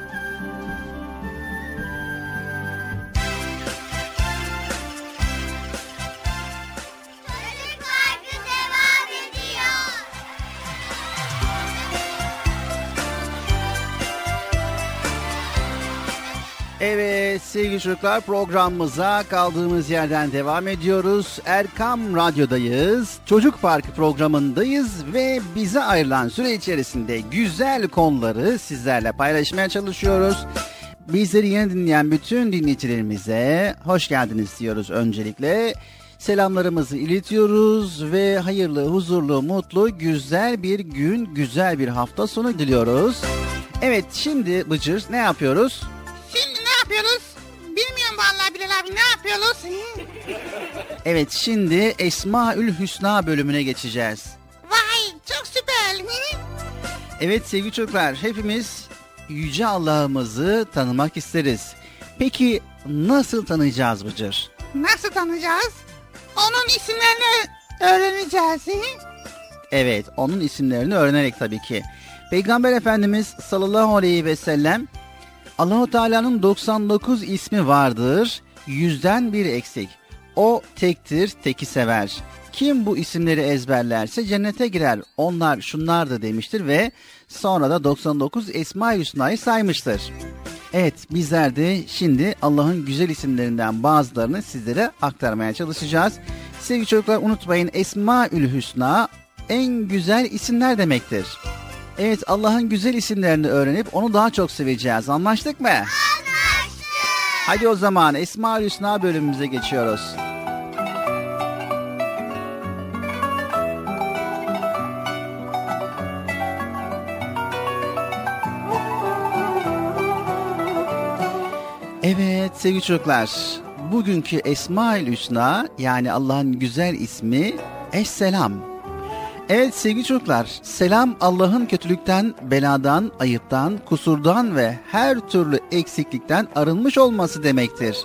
Evet sevgili çocuklar programımıza kaldığımız yerden devam ediyoruz. Erkam Radyo'dayız. Çocuk Parkı programındayız ve bize ayrılan süre içerisinde güzel konuları sizlerle paylaşmaya çalışıyoruz. Bizleri yeni dinleyen bütün dinleyicilerimize hoş geldiniz diyoruz öncelikle. Selamlarımızı iletiyoruz ve hayırlı, huzurlu, mutlu, güzel bir gün, güzel bir hafta sonu diliyoruz. Evet şimdi Bıcır ne yapıyoruz? Yapıyoruz? Bilmiyorum vallahi Bilal abi ne yapıyoruz? Evet şimdi Esmaül Hüsna bölümüne geçeceğiz. Vay çok süper. Evet sevgili çocuklar hepimiz Yüce Allah'ımızı tanımak isteriz. Peki nasıl tanıyacağız Bıcır? Nasıl tanıyacağız? Onun isimlerini öğreneceğiz. Evet onun isimlerini öğrenerek tabii ki. Peygamber Efendimiz sallallahu aleyhi ve sellem Allahu Teala'nın 99 ismi vardır. Yüzden bir eksik. O tektir, teki sever. Kim bu isimleri ezberlerse cennete girer. Onlar şunlardı demiştir ve sonra da 99 Esma-i Hüsna'yı saymıştır. Evet bizler de şimdi Allah'ın güzel isimlerinden bazılarını sizlere aktarmaya çalışacağız. Sevgili çocuklar unutmayın Esmaül Hüsna en güzel isimler demektir. Evet Allah'ın güzel isimlerini öğrenip onu daha çok seveceğiz. Anlaştık mı? Anlaştık. Hadi o zaman Esmaül Hüsna bölümümüze geçiyoruz. Evet sevgili çocuklar, bugünkü Esmaül Hüsna yani Allah'ın güzel ismi Esselam. Evet sevgili çocuklar, selam Allah'ın kötülükten, beladan, ayıptan, kusurdan ve her türlü eksiklikten arınmış olması demektir.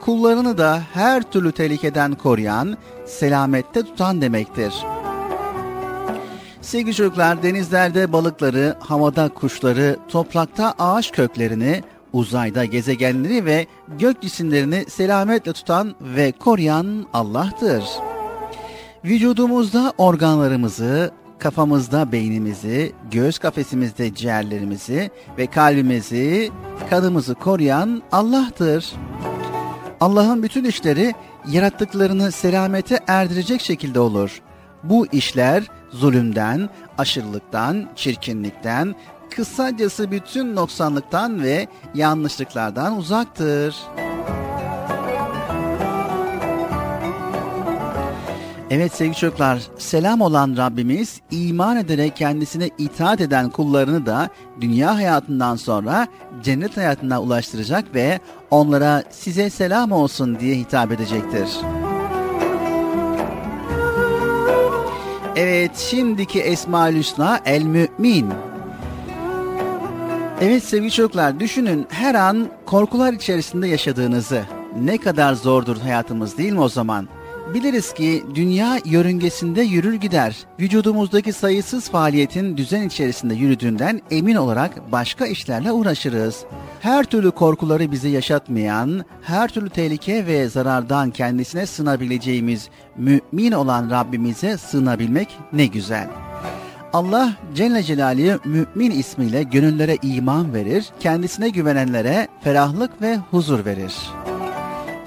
Kullarını da her türlü tehlikeden koruyan, selamette tutan demektir. Sevgili çocuklar, denizlerde balıkları, havada kuşları, toprakta ağaç köklerini, uzayda gezegenleri ve gök cisimlerini selametle tutan ve koruyan Allah'tır. Vücudumuzda organlarımızı, kafamızda beynimizi, göğüs kafesimizde ciğerlerimizi ve kalbimizi, kanımızı koruyan Allah'tır. Allah'ın bütün işleri yarattıklarını selamete erdirecek şekilde olur. Bu işler zulümden, aşırılıktan, çirkinlikten, kısacası bütün noksanlıktan ve yanlışlıklardan uzaktır. Evet sevgili çocuklar, selam olan Rabbimiz iman ederek kendisine itaat eden kullarını da dünya hayatından sonra cennet hayatına ulaştıracak ve onlara size selam olsun diye hitap edecektir. Evet şimdiki Esma-ül Hüsna El Mümin. Evet sevgili çocuklar düşünün her an korkular içerisinde yaşadığınızı. Ne kadar zordur hayatımız değil mi o zaman? Biliriz ki dünya yörüngesinde yürür gider. Vücudumuzdaki sayısız faaliyetin düzen içerisinde yürüdüğünden emin olarak başka işlerle uğraşırız. Her türlü korkuları bize yaşatmayan, her türlü tehlike ve zarardan kendisine sığınabileceğimiz mümin olan Rabbimize sığınabilmek ne güzel. Allah Celle Celaluhu mümin ismiyle gönüllere iman verir, kendisine güvenenlere ferahlık ve huzur verir.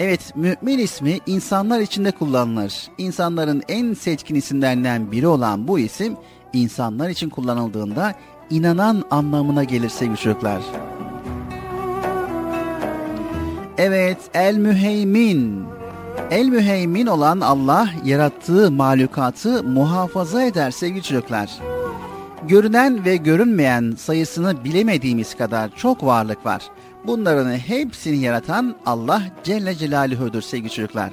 Evet, mümin ismi insanlar içinde kullanılır. İnsanların en seçkin isimlerinden biri olan bu isim, insanlar için kullanıldığında inanan anlamına gelir sevgili çocuklar. Evet, El Müheymin. El Müheymin olan Allah yarattığı mahlukatı muhafaza eder sevgili çocuklar. Görünen ve görünmeyen sayısını bilemediğimiz kadar çok varlık var. Bunların hepsini yaratan Allah Celle Celaluhu'dur sevgili çocuklar.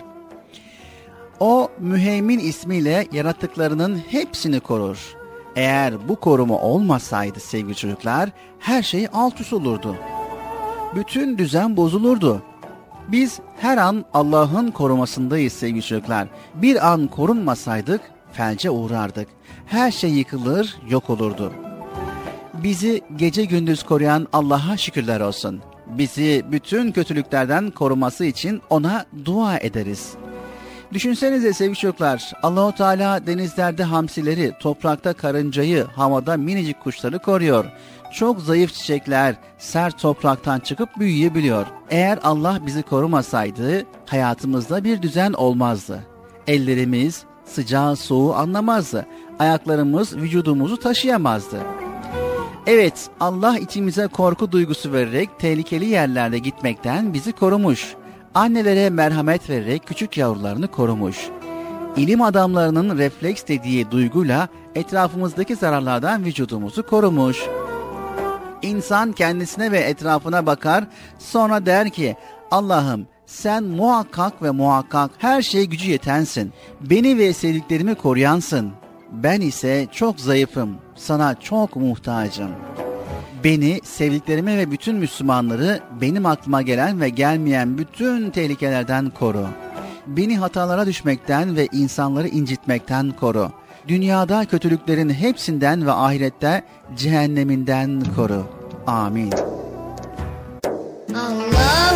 O müheymin ismiyle yarattıklarının hepsini korur. Eğer bu koruma olmasaydı sevgili çocuklar her şey alt üst olurdu. Bütün düzen bozulurdu. Biz her an Allah'ın korumasındayız sevgili çocuklar. Bir an korunmasaydık felce uğrardık. Her şey yıkılır, yok olurdu. Bizi gece gündüz koruyan Allah'a şükürler olsun. Bizi bütün kötülüklerden koruması için ona dua ederiz. Düşünsenize sevgili çocuklar, Allahu Teala denizlerde hamsileri, toprakta karıncayı, havada minicik kuşları koruyor. Çok zayıf çiçekler sert topraktan çıkıp büyüyebiliyor. Eğer Allah bizi korumasaydı hayatımızda bir düzen olmazdı. Ellerimiz sıcağı soğuğu anlamazdı. Ayaklarımız vücudumuzu taşıyamazdı. Evet, Allah içimize korku duygusu vererek tehlikeli yerlerde gitmekten bizi korumuş. Annelere merhamet vererek küçük yavrularını korumuş. İlim adamlarının refleks dediği duyguyla etrafımızdaki zararlardan vücudumuzu korumuş. İnsan kendisine ve etrafına bakar, sonra der ki, Allah'ım sen muhakkak ve muhakkak her şeye gücü yetensin. Beni ve sevdiklerimi koruyansın. Ben ise çok zayıfım, sana çok muhtacım. Beni, sevdiklerimi ve bütün Müslümanları benim aklıma gelen ve gelmeyen bütün tehlikelerden koru. Beni hatalara düşmekten ve insanları incitmekten koru. Dünyada kötülüklerin hepsinden ve ahirette cehenneminden koru. Amin. Allah'ım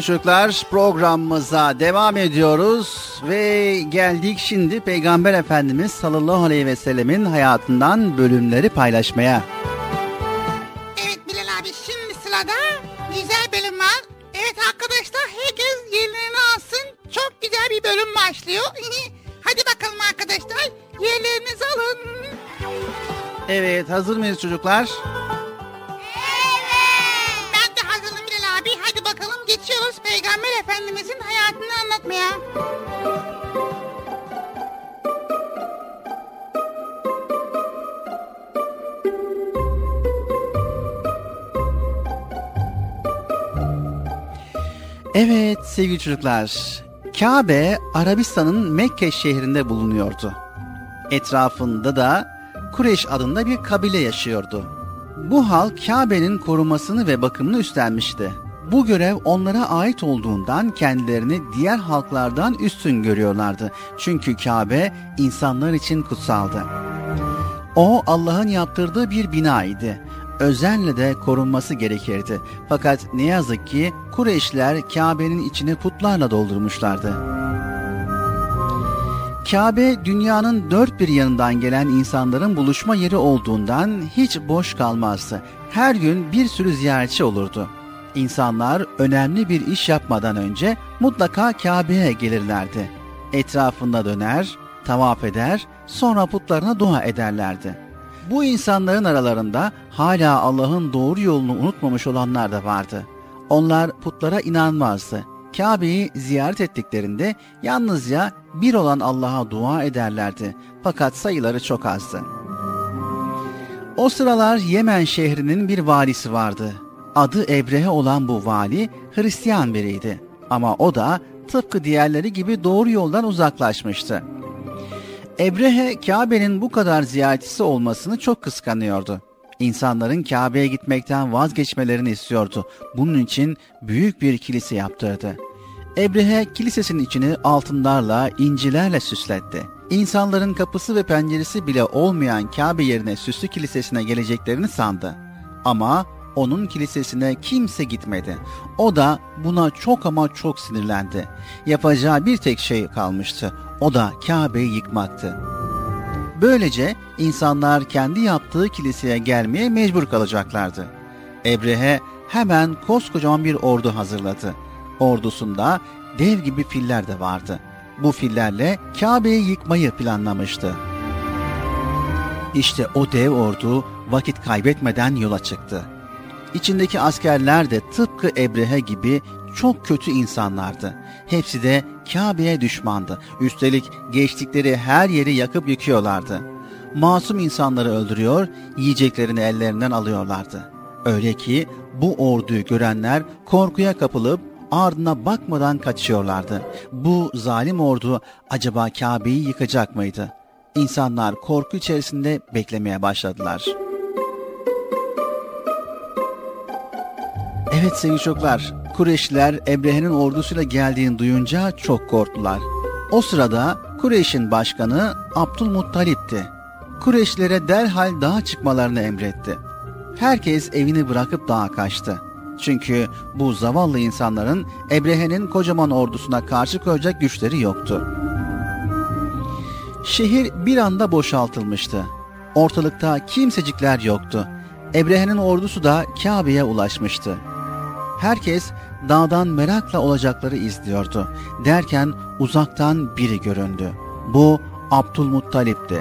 sevgili çocuklar programımıza devam ediyoruz ve geldik şimdi Peygamber Efendimiz sallallahu aleyhi ve sellemin hayatından bölümleri paylaşmaya. Evet Bilal abi şimdi sırada güzel bölüm var. Evet arkadaşlar herkes yerlerini alsın. Çok güzel bir bölüm başlıyor. Hadi bakalım arkadaşlar yerlerinizi alın. Evet hazır mıyız çocuklar? Peygamber Efendimizin hayatını anlatmaya. Evet sevgili çocuklar. Kabe Arabistan'ın Mekke şehrinde bulunuyordu. Etrafında da Kureyş adında bir kabile yaşıyordu. Bu halk Kabe'nin korumasını ve bakımını üstlenmişti. Bu görev onlara ait olduğundan kendilerini diğer halklardan üstün görüyorlardı. Çünkü Kabe insanlar için kutsaldı. O Allah'ın yaptırdığı bir bina idi. Özenle de korunması gerekirdi. Fakat ne yazık ki Kureyşler Kabe'nin içini putlarla doldurmuşlardı. Kabe dünyanın dört bir yanından gelen insanların buluşma yeri olduğundan hiç boş kalmazdı. Her gün bir sürü ziyaretçi olurdu. İnsanlar önemli bir iş yapmadan önce mutlaka Kabe'ye gelirlerdi. Etrafında döner, tavaf eder, sonra putlarına dua ederlerdi. Bu insanların aralarında hala Allah'ın doğru yolunu unutmamış olanlar da vardı. Onlar putlara inanmazdı. Kabe'yi ziyaret ettiklerinde yalnızca bir olan Allah'a dua ederlerdi. Fakat sayıları çok azdı. O sıralar Yemen şehrinin bir valisi vardı. Adı Ebrehe olan bu vali Hristiyan biriydi. Ama o da tıpkı diğerleri gibi doğru yoldan uzaklaşmıştı. Ebrehe Kabe'nin bu kadar ziyaretçisi olmasını çok kıskanıyordu. İnsanların Kabe'ye gitmekten vazgeçmelerini istiyordu. Bunun için büyük bir kilise yaptırdı. Ebrehe kilisesinin içini altınlarla, incilerle süsletti. İnsanların kapısı ve penceresi bile olmayan Kabe yerine süslü kilisesine geleceklerini sandı. Ama onun kilisesine kimse gitmedi. O da buna çok ama çok sinirlendi. Yapacağı bir tek şey kalmıştı. O da Kabe'yi yıkmaktı. Böylece insanlar kendi yaptığı kiliseye gelmeye mecbur kalacaklardı. Ebrehe hemen koskocaman bir ordu hazırladı. Ordusunda dev gibi filler de vardı. Bu fillerle Kabe'yi yıkmayı planlamıştı. İşte o dev ordu vakit kaybetmeden yola çıktı. İçindeki askerler de tıpkı Ebrehe gibi çok kötü insanlardı. Hepsi de Kabe'ye düşmandı. Üstelik geçtikleri her yeri yakıp yıkıyorlardı. Masum insanları öldürüyor, yiyeceklerini ellerinden alıyorlardı. Öyle ki bu orduyu görenler korkuya kapılıp ardına bakmadan kaçıyorlardı. Bu zalim ordu acaba Kabe'yi yıkacak mıydı? İnsanlar korku içerisinde beklemeye başladılar. Evet sevgili çocuklar, Kureyşliler Ebrehe'nin ordusuyla geldiğini duyunca çok korktular. O sırada Kureyş'in başkanı Abdülmuttalip'ti. Kureyşlilere derhal dağa çıkmalarını emretti. Herkes evini bırakıp dağa kaçtı. Çünkü bu zavallı insanların Ebrehe'nin kocaman ordusuna karşı koyacak güçleri yoktu. Şehir bir anda boşaltılmıştı. Ortalıkta kimsecikler yoktu. Ebrehe'nin ordusu da Kabe'ye ulaşmıştı. Herkes dağdan merakla olacakları izliyordu. Derken uzaktan biri göründü. Bu Abdülmuttalip'ti.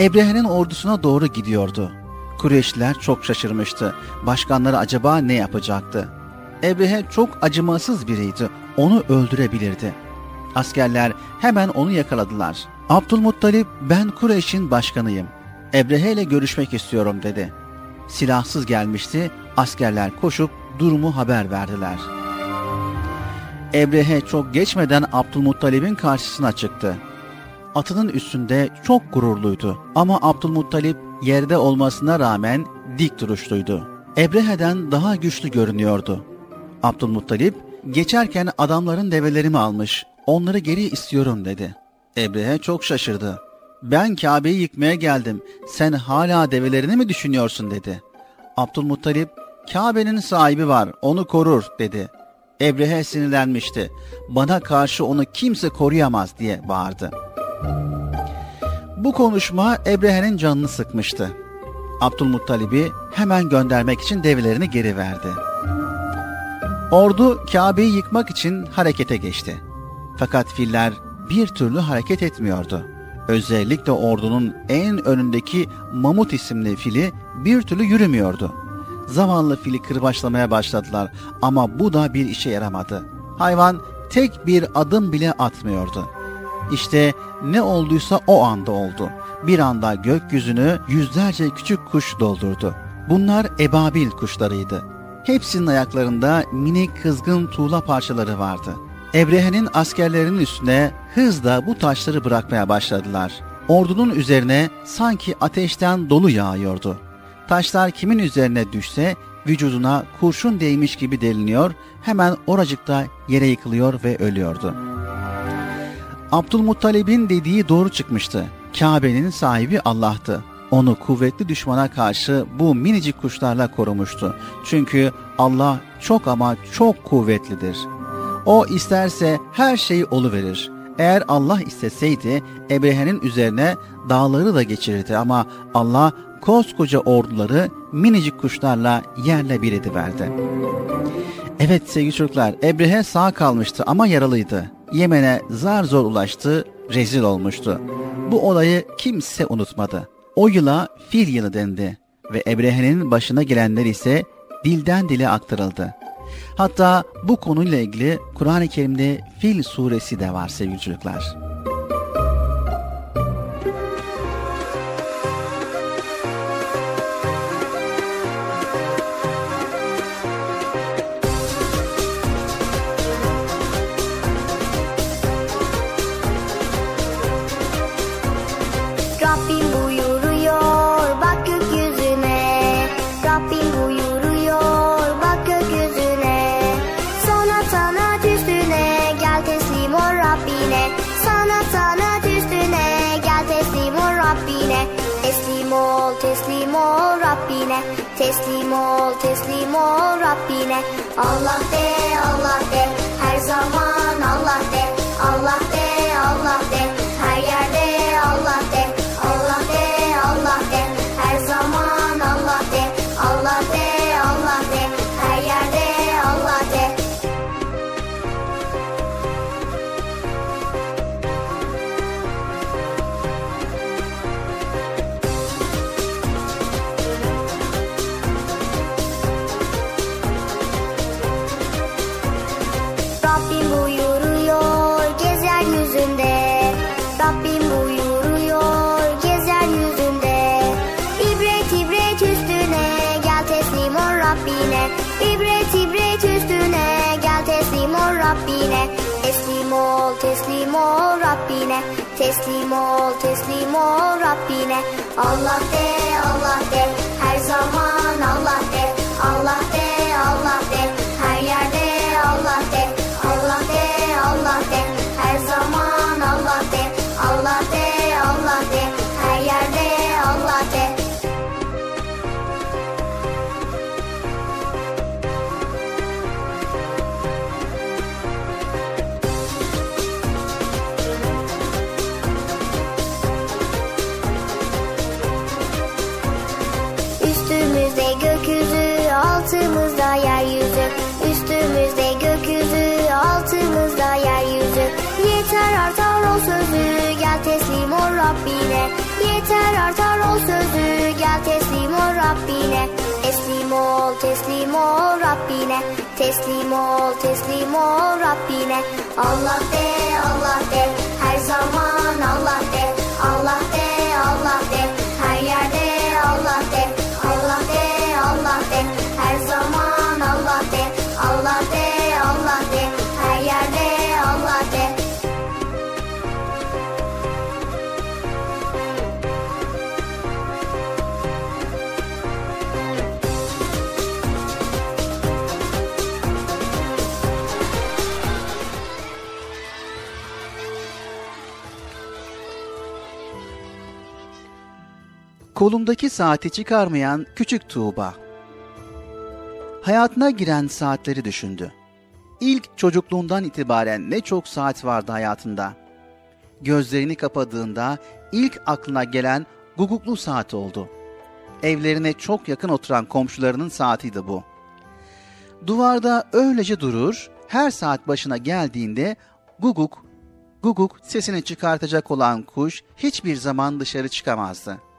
Ebrehe'nin ordusuna doğru gidiyordu. Kureyşliler çok şaşırmıştı. Başkanları acaba ne yapacaktı? Ebrehe çok acımasız biriydi. Onu öldürebilirdi. Askerler hemen onu yakaladılar. Abdülmuttalip ben Kureyş'in başkanıyım. Ebrehe ile görüşmek istiyorum dedi. Silahsız gelmişti. Askerler koşup durumu haber verdiler. Ebrehe çok geçmeden Abdülmuttalip'in karşısına çıktı. Atının üstünde çok gururluydu ama Abdülmuttalip yerde olmasına rağmen dik duruşluydu. Ebrehe'den daha güçlü görünüyordu. Abdülmuttalip geçerken adamların develerimi almış, onları geri istiyorum dedi. Ebrehe çok şaşırdı. Ben Kabe'yi yıkmaya geldim, sen hala develerini mi düşünüyorsun dedi. Abdülmuttalip, Kabe'nin sahibi var, onu korur dedi. Ebrehe sinirlenmişti. Bana karşı onu kimse koruyamaz diye bağırdı. Bu konuşma Ebrehe'nin canını sıkmıştı. Abdülmuttalib'i hemen göndermek için develerini geri verdi. Ordu Kabe'yi yıkmak için harekete geçti. Fakat filler bir türlü hareket etmiyordu. Özellikle ordunun en önündeki Mamut isimli fili bir türlü yürümüyordu. Zavallı fili kırbaçlamaya başladılar ama bu da bir işe yaramadı. Hayvan tek bir adım bile atmıyordu. İşte ne olduysa o anda oldu. Bir anda gökyüzünü yüzlerce küçük kuş doldurdu. Bunlar ebabil kuşlarıydı. Hepsinin ayaklarında minik kızgın tuğla parçaları vardı. Ebrehe'nin askerlerinin üstüne hızla bu taşları bırakmaya başladılar. Ordunun üzerine sanki ateşten dolu yağıyordu. Taşlar kimin üzerine düşse vücuduna kurşun değmiş gibi deliniyor, hemen oracıkta yere yıkılıyor ve ölüyordu. Abdülmuttalib'in dediği doğru çıkmıştı. Kabe'nin sahibi Allah'tı. Onu kuvvetli düşmana karşı bu minicik kuşlarla korumuştu. Çünkü Allah çok ama çok kuvvetlidir. O isterse her şeyi oluverir. Eğer Allah isteseydi Ebrehe'nin üzerine dağları da geçirirdi ama Allah koskoca orduları minicik kuşlarla yerle bir ediverdi. Evet sevgili çocuklar Ebrehe sağ kalmıştı ama yaralıydı. Yemen'e zar zor ulaştı, rezil olmuştu. Bu olayı kimse unutmadı. O yıla fil yılı dendi ve Ebrehe'nin başına gelenler ise dilden dile aktarıldı. Hatta bu konuyla ilgili Kur'an-ı Kerim'de Fil suresi de var sevgili çocuklar. Teslim ol teslim ol Rabbine. Allah de Allah de her zaman Allah de teslim ol Rabbine Teslim ol teslim ol Rabbine. Allah de Allah de her zaman Allah de Allah de Rabbine. Yeter artar o sözü, gel teslim ol Rabbine. Teslim ol, teslim ol Rabbine. Teslim ol, teslim ol Rabbine. Allah de, Allah de, her zaman Allah de. Allah de, Allah de, her yerde Allah de. Kolumdaki saati çıkarmayan küçük Tuğba. Hayatına giren saatleri düşündü. İlk çocukluğundan itibaren ne çok saat vardı hayatında. Gözlerini kapadığında ilk aklına gelen guguklu saat oldu. Evlerine çok yakın oturan komşularının saatiydi bu. Duvarda öylece durur, her saat başına geldiğinde guguk, guguk sesini çıkartacak olan kuş hiçbir zaman dışarı çıkamazdı.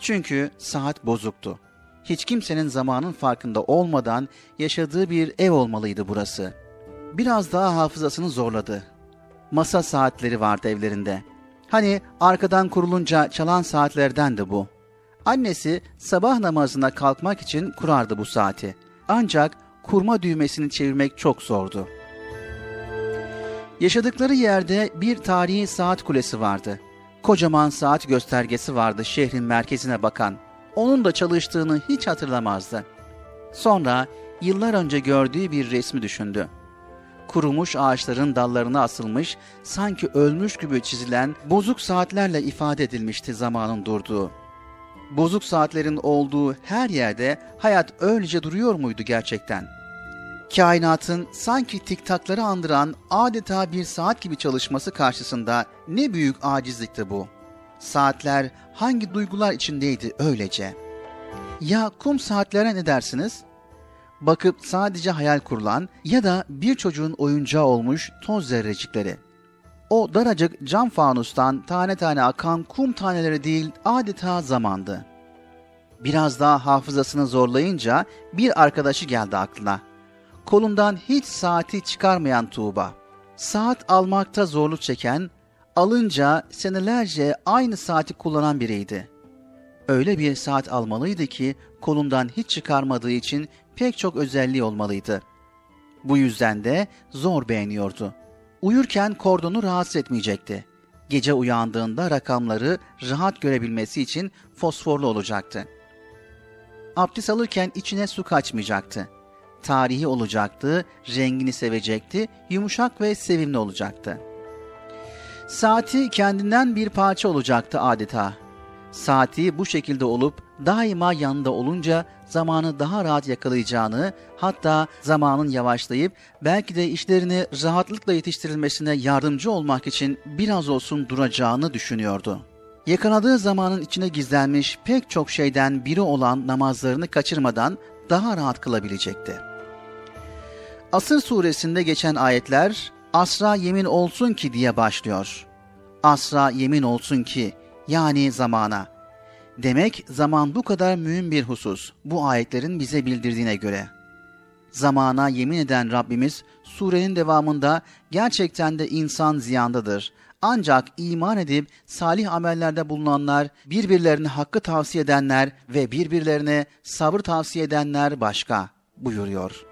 Çünkü saat bozuktu. Hiç kimsenin zamanın farkında olmadan yaşadığı bir ev olmalıydı burası. Biraz daha hafızasını zorladı. Masa saatleri vardı evlerinde. Hani arkadan kurulunca çalan saatlerden de bu. Annesi sabah namazına kalkmak için kurardı bu saati. Ancak kurma düğmesini çevirmek çok zordu. Yaşadıkları yerde bir tarihi saat kulesi vardı. Kocaman saat göstergesi vardı şehrin merkezine bakan. Onun da çalıştığını hiç hatırlamazdı. Sonra yıllar önce gördüğü bir resmi düşündü. Kurumuş ağaçların dallarına asılmış, sanki ölmüş gibi çizilen bozuk saatlerle ifade edilmişti zamanın durduğu. Bozuk saatlerin olduğu her yerde hayat öylece duruyor muydu gerçekten? Kainatın sanki tiktakları andıran adeta bir saat gibi çalışması karşısında ne büyük acizlikti bu. Saatler hangi duygular içindeydi öylece? Ya kum saatlere ne dersiniz? Bakıp sadece hayal kurulan ya da bir çocuğun oyuncağı olmuş toz zerrecikleri. O daracık cam fanustan tane tane akan kum taneleri değil adeta zamandı. Biraz daha hafızasını zorlayınca bir arkadaşı geldi aklına. Kolundan hiç saati çıkarmayan Tuğba. Saat almakta zorluk çeken, alınca senelerce aynı saati kullanan biriydi. Öyle bir saat almalıydı ki kolundan hiç çıkarmadığı için pek çok özelliği olmalıydı. Bu yüzden de zor beğeniyordu. Uyurken kordonu rahatsız etmeyecekti. Gece uyandığında rakamları rahat görebilmesi için fosforlu olacaktı. Abdest alırken içine su kaçmayacaktı. Tarihi olacaktı, rengini sevecekti, yumuşak ve sevimli olacaktı. Saati kendinden bir parça olacaktı adeta. Saati bu şekilde olup daima yanında olunca zamanı daha rahat yakalayacağını, hatta zamanın yavaşlayıp belki de işlerini rahatlıkla yetiştirilmesine yardımcı olmak için biraz olsun duracağını düşünüyordu. Yakaladığı zamanın içine gizlenmiş pek çok şeyden biri olan namazlarını kaçırmadan daha rahat kılabilecekti. Asır suresinde geçen ayetler asra yemin olsun ki diye başlıyor. Asra yemin olsun ki yani zamana. Demek zaman bu kadar mühim bir husus bu ayetlerin bize bildirdiğine göre. Zamana yemin eden Rabbimiz surenin devamında gerçekten de insan ziyandadır. Ancak iman edip salih amellerde bulunanlar, birbirlerine hakkı tavsiye edenler ve birbirlerine sabır tavsiye edenler başka buyuruyor.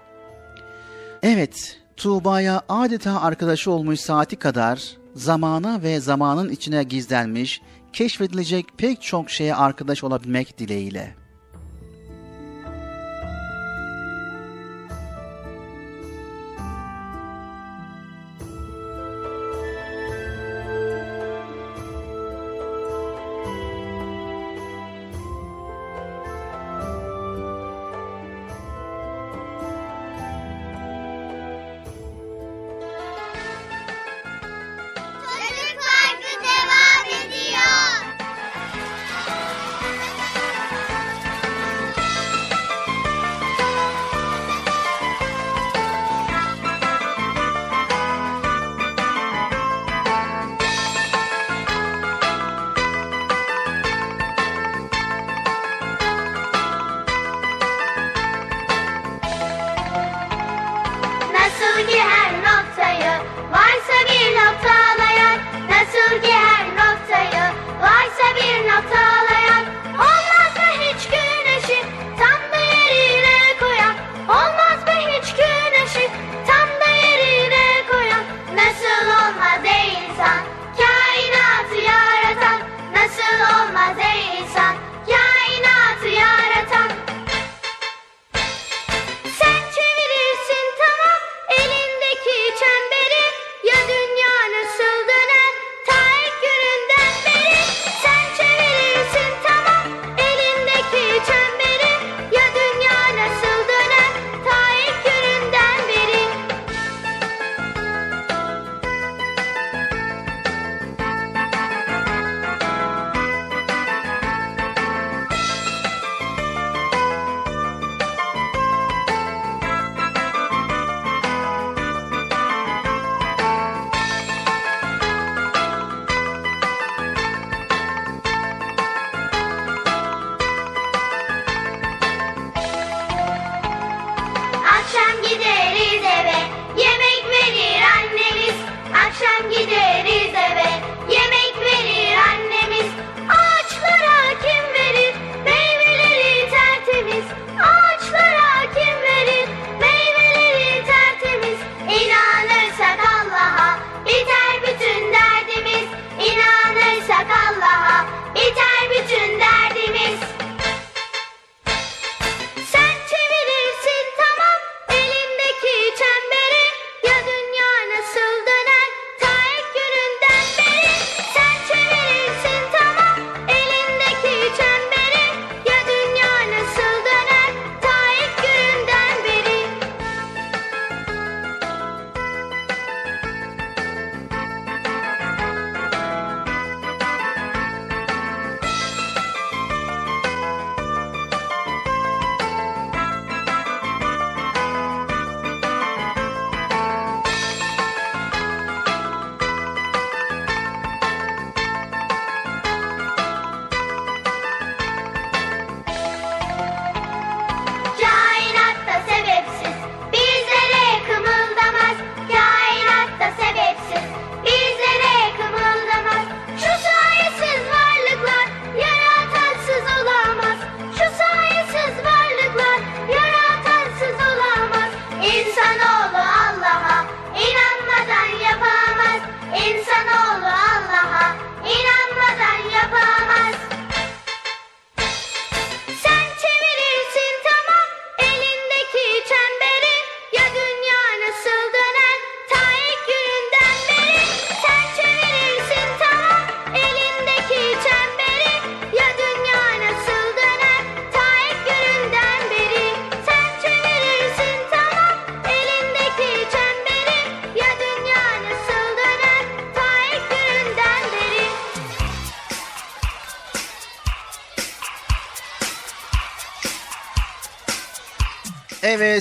Evet, Tuğba'ya adeta arkadaşı olmuş saati kadar zamana ve zamanın içine gizlenmiş, keşfedilecek pek çok şeye arkadaş olabilmek dileğiyle.''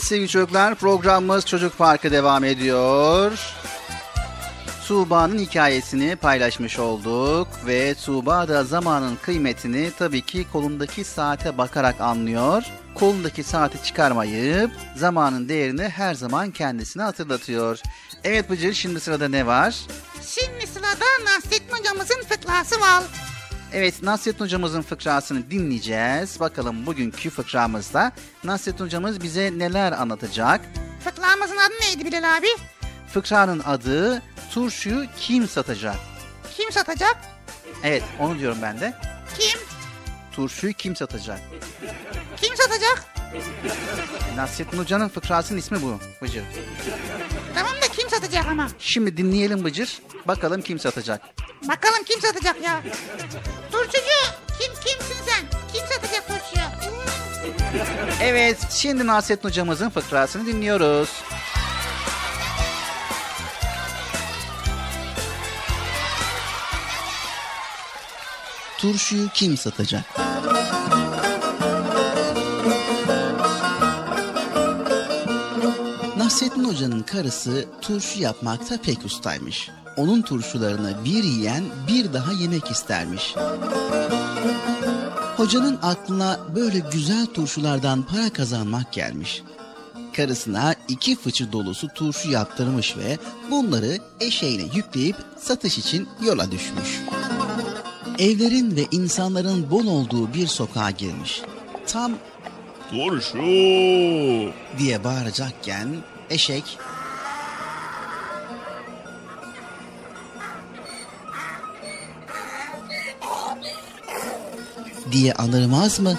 sevgili çocuklar. Programımız Çocuk Parkı devam ediyor. Tuğba'nın hikayesini paylaşmış olduk ve Tuğba da zamanın kıymetini tabii ki kolundaki saate bakarak anlıyor. Kolundaki saati çıkarmayıp zamanın değerini her zaman kendisine hatırlatıyor. Evet Bıcır şimdi sırada ne var? Şimdi sırada Nasrettin hocamızın fıkrası var. Evet Nasrettin hocamızın fıkrasını dinleyeceğiz. Bakalım bugünkü fıkramızda Nasrettin hocamız bize neler anlatacak? Fıkramızın adı neydi Bilal abi? Fıkranın adı turşuyu kim satacak? Kim satacak? Evet onu diyorum ben de. Kim? Turşuyu kim satacak? Kim satacak? Nasrettin Hoca'nın fıkrasının ismi bu Bıcır. Tamam da kim satacak ama? Şimdi dinleyelim Bıcır. Bakalım kim satacak. Bakalım kim satacak ya? Turşucu kim kimsin sen? Kim satacak turşuyu? Evet şimdi Nasrettin Hocamızın fıkrasını dinliyoruz. Turşuyu kim satacak? Nasrettin Hoca'nın karısı turşu yapmakta pek ustaymış. Onun turşularını bir yiyen bir daha yemek istermiş. Hocanın aklına böyle güzel turşulardan para kazanmak gelmiş. Karısına iki fıçı dolusu turşu yaptırmış ve bunları eşeğine yükleyip satış için yola düşmüş. Evlerin ve insanların bol olduğu bir sokağa girmiş. Tam Turşu. diye bağıracakken eşek diye anırmaz mı?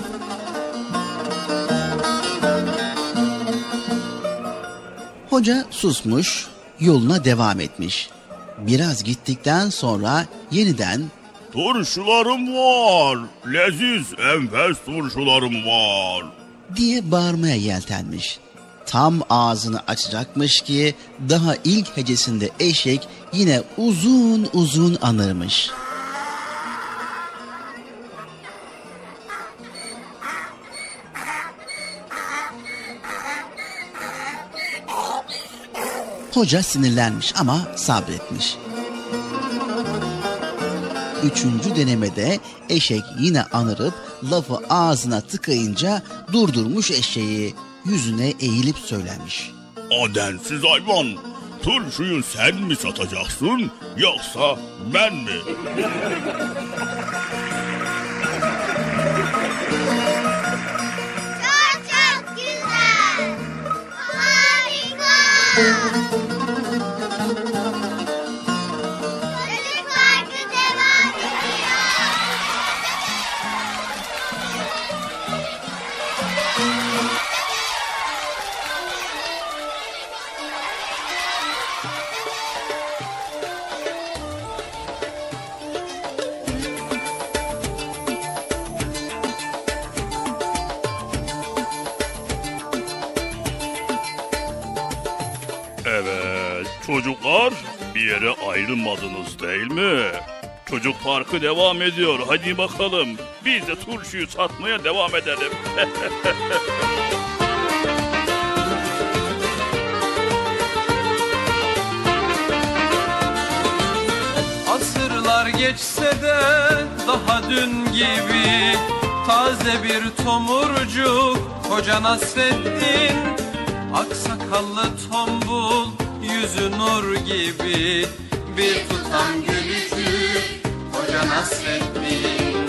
Hoca susmuş, yoluna devam etmiş. Biraz gittikten sonra yeniden Turşularım var. Leziz enfes turşularım var. diye bağırmaya yeltenmiş. Tam ağzını açacakmış ki daha ilk hecesinde eşek yine uzun uzun anırmış. Hoca sinirlenmiş ama sabretmiş. Üçüncü denemede eşek yine anırıp lafı ağzına tıkayınca durdurmuş eşeği. Yüzüne eğilip söylemiş. Adensiz hayvan. Turşuyu sen mi satacaksın yoksa ben mi? Çok çok güzel. Harika. Çocuk parkı devam ediyor. Hadi bakalım. Biz de turşuyu satmaya devam edelim. Asırlar geçse de daha dün gibi Taze bir tomurcuk Hoca Nasreddin Aksakallı tombul Yüzü nur gibi Bir tutam gülücük Hoca Nasreddin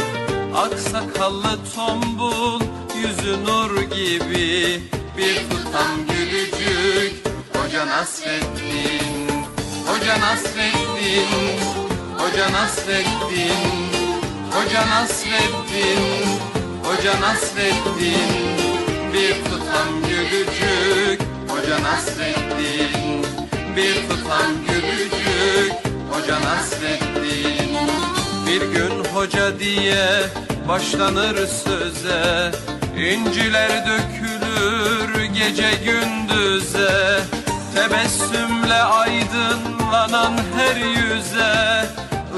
Aksakallı tombul Yüzü nur gibi Bir tutam gülücük Hoca Nasreddin Hoca Nasreddin Hoca Nasreddin Hoca Nasreddin Hoca Nasreddin Bir tutam gülücük Hoca Nasreddin Bir tutam gülücük Hoca Nasreddin Bir gün hoca diye başlanır söze. İnciler dökülür gece gündüze. Tebessümle aydınlanan her yüze.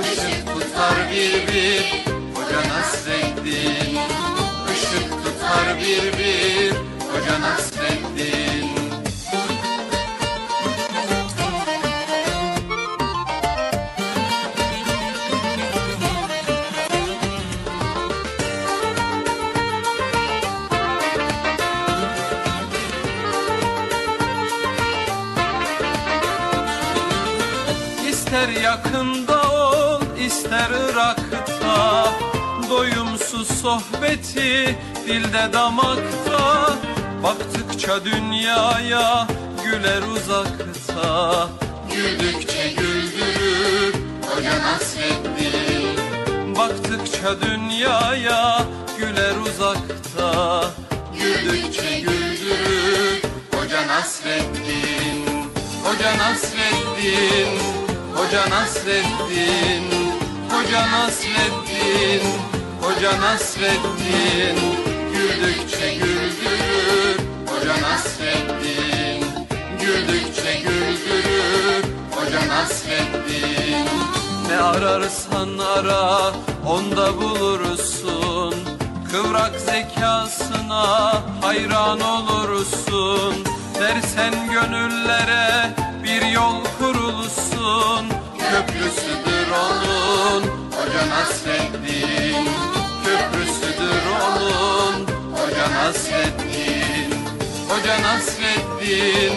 Işık tutar bir bir Hoca Nasreddin. Işık tutar bir bir Hoca Nasreddin ister Irak'ta Doyumsuz sohbeti dilde damakta. Baktıkça dünyaya güler uzakta. Güldükçe güldürür Hoca Nasreddin Baktıkça dünyaya güler uzakta. Güldükçe güldürür Hoca Nasreddin Hoca Nasreddin Hoca Nasreddin Hoca Nasreddin Hoca Nasreddin Güldükçe güldürür. Hoca Nasreddin Güldükçe güldürür. Hoca Nasreddin Ne ararsan ara onda bulursun. Kıvrak zekasına hayran olursun. Dersen gönüllere bir yol kurulsun Köprüsüdür Nasreddin. Köprüsüdür onun Hoca Nasreddin. Hoca Nasreddin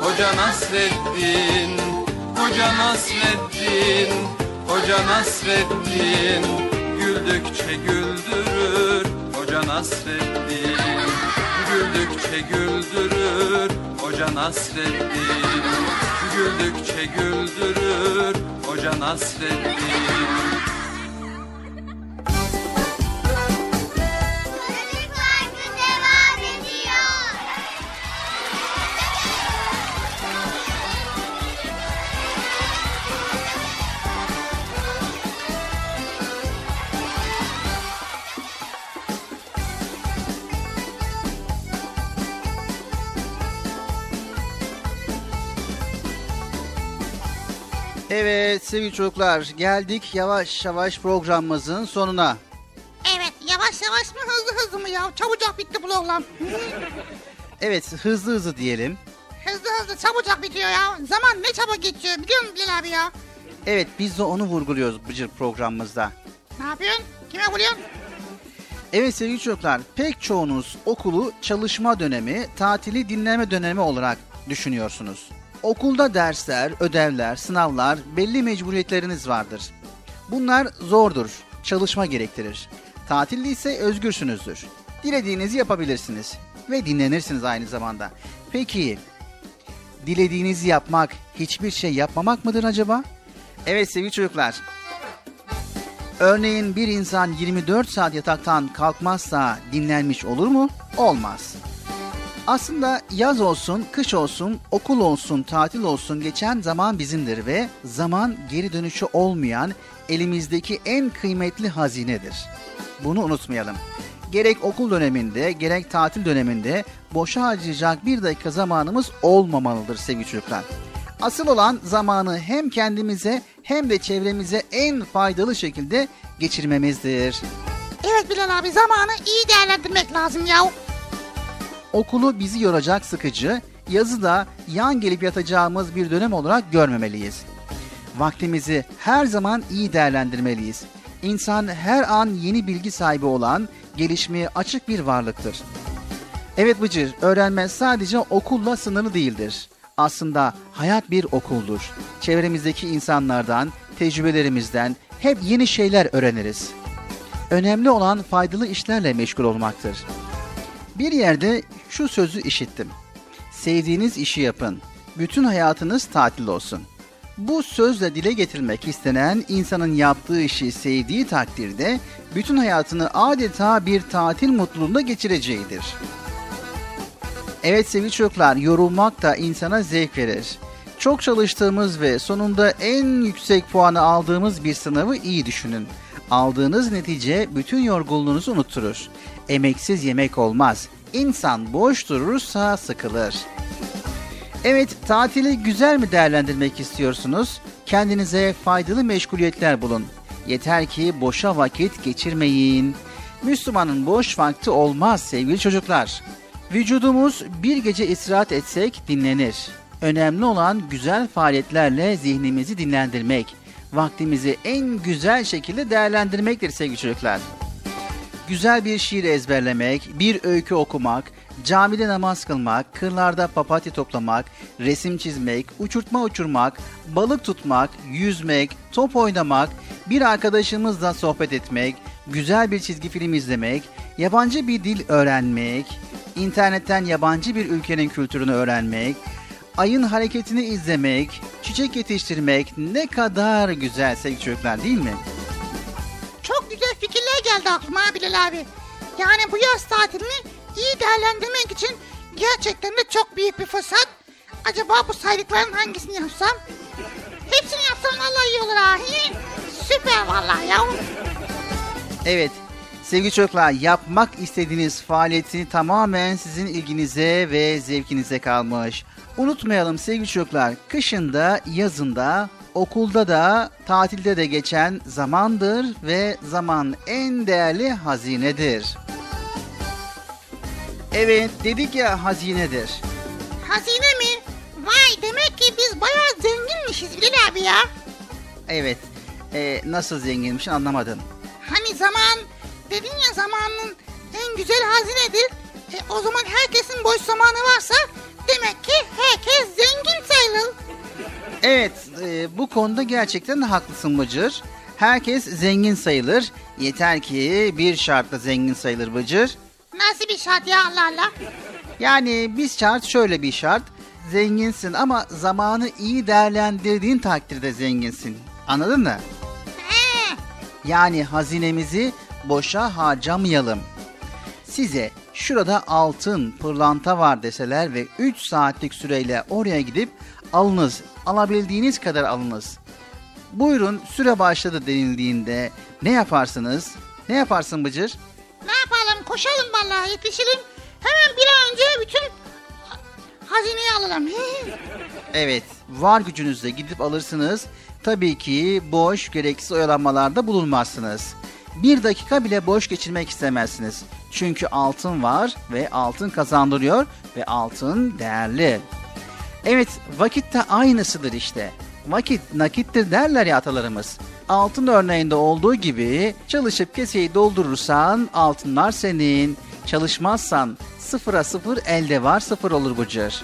Hoca Nasreddin. Hoca Nasreddin Hoca Nasreddin. Güldükçe güldürür Hoca Nasreddin. Güldükçe güldürür Hoca Nasreddin Güldükçe güldürür Hoca Nasreddin Evet sevgili çocuklar geldik yavaş yavaş programımızın sonuna. Evet yavaş yavaş mı hızlı hızlı mı ya? Çabucak bitti program. Evet hızlı hızlı diyelim. hızlı hızlı çabucak bitiyor ya. Zaman ne çabuk geçiyor biliyor musun Bilal abi ya? Evet biz de onu vurguluyoruz Bıcır programımızda. Ne yapıyorsun? Kime vuruyorsun? Evet sevgili çocuklar pek çoğunuz okulu çalışma dönemi, tatili dinleme dönemi olarak düşünüyorsunuz. Okulda dersler, ödevler, sınavlar, belli mecburiyetleriniz vardır. Bunlar zordur, çalışma gerektirir. Tatilde ise özgürsünüzdür. Dilediğinizi yapabilirsiniz ve dinlenirsiniz aynı zamanda. Peki, dilediğinizi yapmak hiçbir şey yapmamak mıdır acaba? Evet sevgili çocuklar, Örneğin bir insan 24 saat yataktan kalkmazsa dinlenmiş olur mu? Olmaz. Aslında yaz olsun, kış olsun, okul olsun, tatil olsun geçen zaman bizimdir ve zaman geri dönüşü olmayan elimizdeki en kıymetli hazinedir. Bunu unutmayalım. Gerek okul döneminde gerek tatil döneminde boşa harcayacak bir dakika zamanımız olmamalıdır sevgili çocuklar. Asıl olan zamanı hem kendimize hem de çevremize en faydalı şekilde geçirmemizdir. Evet Bilal abi zamanı iyi değerlendirmek lazım ya. Okulu bizi yoracak sıkıcı, yazı da yan gelip yatacağımız bir dönem olarak görmemeliyiz. Vaktimizi her zaman iyi değerlendirmeliyiz. İnsan her an yeni bilgi sahibi olan, gelişmeye açık bir varlıktır. Evet Bıcır, öğrenme sadece okulla sınırlı değildir. Aslında hayat bir okuldur. Çevremizdeki insanlardan, tecrübelerimizden hep yeni şeyler öğreniriz. Önemli olan faydalı işlerle meşgul olmaktır. Bir yerde şu sözü işittim. Sevdiğiniz işi yapın. Bütün hayatınız tatil olsun. Bu sözle dile getirmek istenen insanın yaptığı işi sevdiği takdirde bütün hayatını adeta bir tatil mutluluğunda geçireceğidir. Evet sevgili çocuklar, yorulmak da insana zevk verir. Çok çalıştığımız ve sonunda en yüksek puanı aldığımız bir sınavı iyi düşünün. Aldığınız netice bütün yorgunluğunuzu unutturur. Emeksiz yemek olmaz. İnsan boş durursa sıkılır. Evet, tatili güzel mi değerlendirmek istiyorsunuz? Kendinize faydalı meşguliyetler bulun. Yeter ki boşa vakit geçirmeyin. Müslümanın boş vakti olmaz sevgili çocuklar. Vücudumuz bir gece istirahat etsek dinlenir. Önemli olan güzel faaliyetlerle zihnimizi dinlendirmek, vaktimizi en güzel şekilde değerlendirmektir sevgili çocuklar. Güzel bir şiir ezberlemek, bir öykü okumak, camide namaz kılmak, kırlarda papatya toplamak, resim çizmek, uçurtma uçurmak, balık tutmak, yüzmek, top oynamak, bir arkadaşımızla sohbet etmek, güzel bir çizgi film izlemek, yabancı bir dil öğrenmek, internetten yabancı bir ülkenin kültürünü öğrenmek, ayın hareketini izlemek, çiçek yetiştirmek ne kadar güzel sevgili çocuklar değil mi? Çok güzel fikirler geldi aklıma Bilal abi. Yani bu yaz tatilini iyi değerlendirmek için gerçekten de çok büyük bir fırsat. Acaba bu saydıkların hangisini yapsam? Hepsini yapsam vallahi iyi olur ha. Süper vallahi ya. Evet sevgili çocuklar yapmak istediğiniz faaliyeti tamamen sizin ilginize ve zevkinize kalmış. Unutmayalım sevgili çocuklar kışında yazında okulda da tatilde de geçen zamandır ve zaman en değerli hazinedir. Evet dedik ya hazinedir. Hazine mi? Vay demek ki biz bayağı zenginmişiz Bilal abi ya. Evet e, nasıl zenginmiş anlamadım. Hani zaman dedin ya zamanın en güzel hazinedir. E, o zaman herkesin boş zamanı varsa demek ki herkes zengin sayılır. Evet, e, bu konuda gerçekten haklısın Bıcır. Herkes zengin sayılır. Yeter ki bir şartla zengin sayılır Bıcır. Nasıl bir şart ya Allah Allah. Yani bir şart şöyle bir şart. Zenginsin ama zamanı iyi değerlendirdiğin takdirde zenginsin. Anladın mı? Yani hazinemizi boşa harcamayalım. Size şurada altın, pırlanta var deseler ve 3 saatlik süreyle oraya gidip alınız. Alabildiğiniz kadar alınız. Buyurun süre başladı denildiğinde ne yaparsınız? Ne yaparsın Bıcır? Ne yapalım koşalım vallahi yetişelim. Hemen bir an önce bütün ha- hazineyi alalım. Evet, var gücünüzle gidip alırsınız. Tabii ki boş, gereksiz oyalanmalarda bulunmazsınız. Bir dakika bile boş geçirmek istemezsiniz. Çünkü altın var ve altın kazandırıyor ve altın değerli. Evet, vakit de aynısıdır işte. Vakit nakittir derler ya atalarımız. Altın örneğinde olduğu gibi çalışıp keseyi doldurursan altınlar senin. Çalışmazsan sıfıra sıfır elde var sıfır olur Bıcır.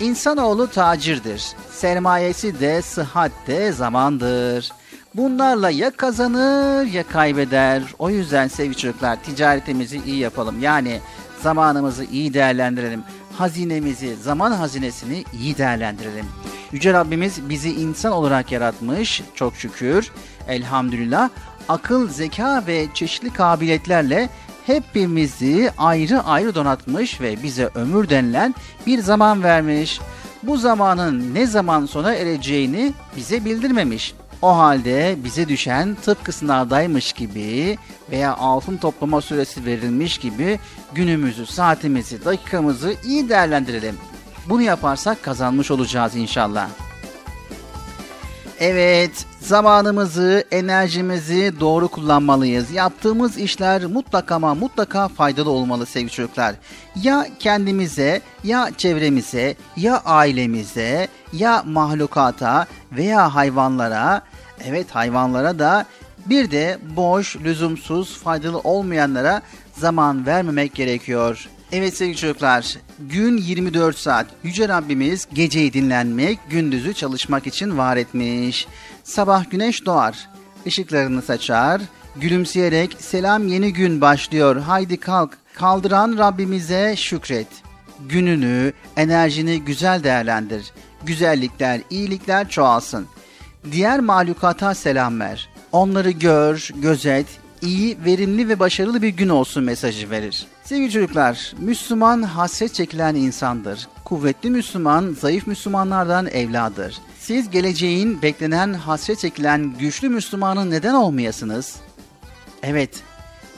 İnsanoğlu tacirdir. Sermayesi de sıhhat de zamandır. Bunlarla ya kazanır ya kaybeder. O yüzden sevgili çocuklar ticaretimizi iyi yapalım. Yani zamanımızı iyi değerlendirelim. Hazinemizi, zaman hazinesini iyi değerlendirelim. Yüce Rabbimiz bizi insan olarak yaratmış çok şükür. Elhamdülillah akıl, zeka ve çeşitli kabiliyetlerle hepimizi ayrı ayrı donatmış ve bize ömür denilen bir zaman vermiş. Bu zamanın ne zaman sona ereceğini bize bildirmemiş. O halde bize düşen tıpkı sınavdaymış gibi veya altın toplama süresi verilmiş gibi günümüzü, saatimizi, dakikamızı iyi değerlendirelim. Bunu yaparsak kazanmış olacağız inşallah. Evet, zamanımızı, enerjimizi doğru kullanmalıyız. Yaptığımız işler mutlaka ama mutlaka faydalı olmalı sevgili çocuklar. Ya kendimize, ya çevremize, ya ailemize, ya mahlukata veya hayvanlara, evet hayvanlara da bir de boş, lüzumsuz, faydalı olmayanlara zaman vermemek gerekiyor. Evet sevgili çocuklar, gün 24 saat. Yüce Rabbimiz geceyi dinlenmek, gündüzü çalışmak için var etmiş. Sabah güneş doğar, ışıklarını saçar, gülümseyerek selam yeni gün başlıyor, haydi kalk, kaldıran Rabbimize şükret. Gününü, enerjini güzel değerlendir. Güzellikler, iyilikler çoğalsın. Diğer mahlukata selam ver. Onları gör, gözet, iyi, verimli ve başarılı bir gün olsun mesajı verir. Sevgili çocuklar, Müslüman hasret çekilen insandır. Kuvvetli Müslüman, zayıf Müslümanlardan evladır. Siz geleceğin beklenen hasret çekilen güçlü Müslümanın neden olmayasınız? Evet,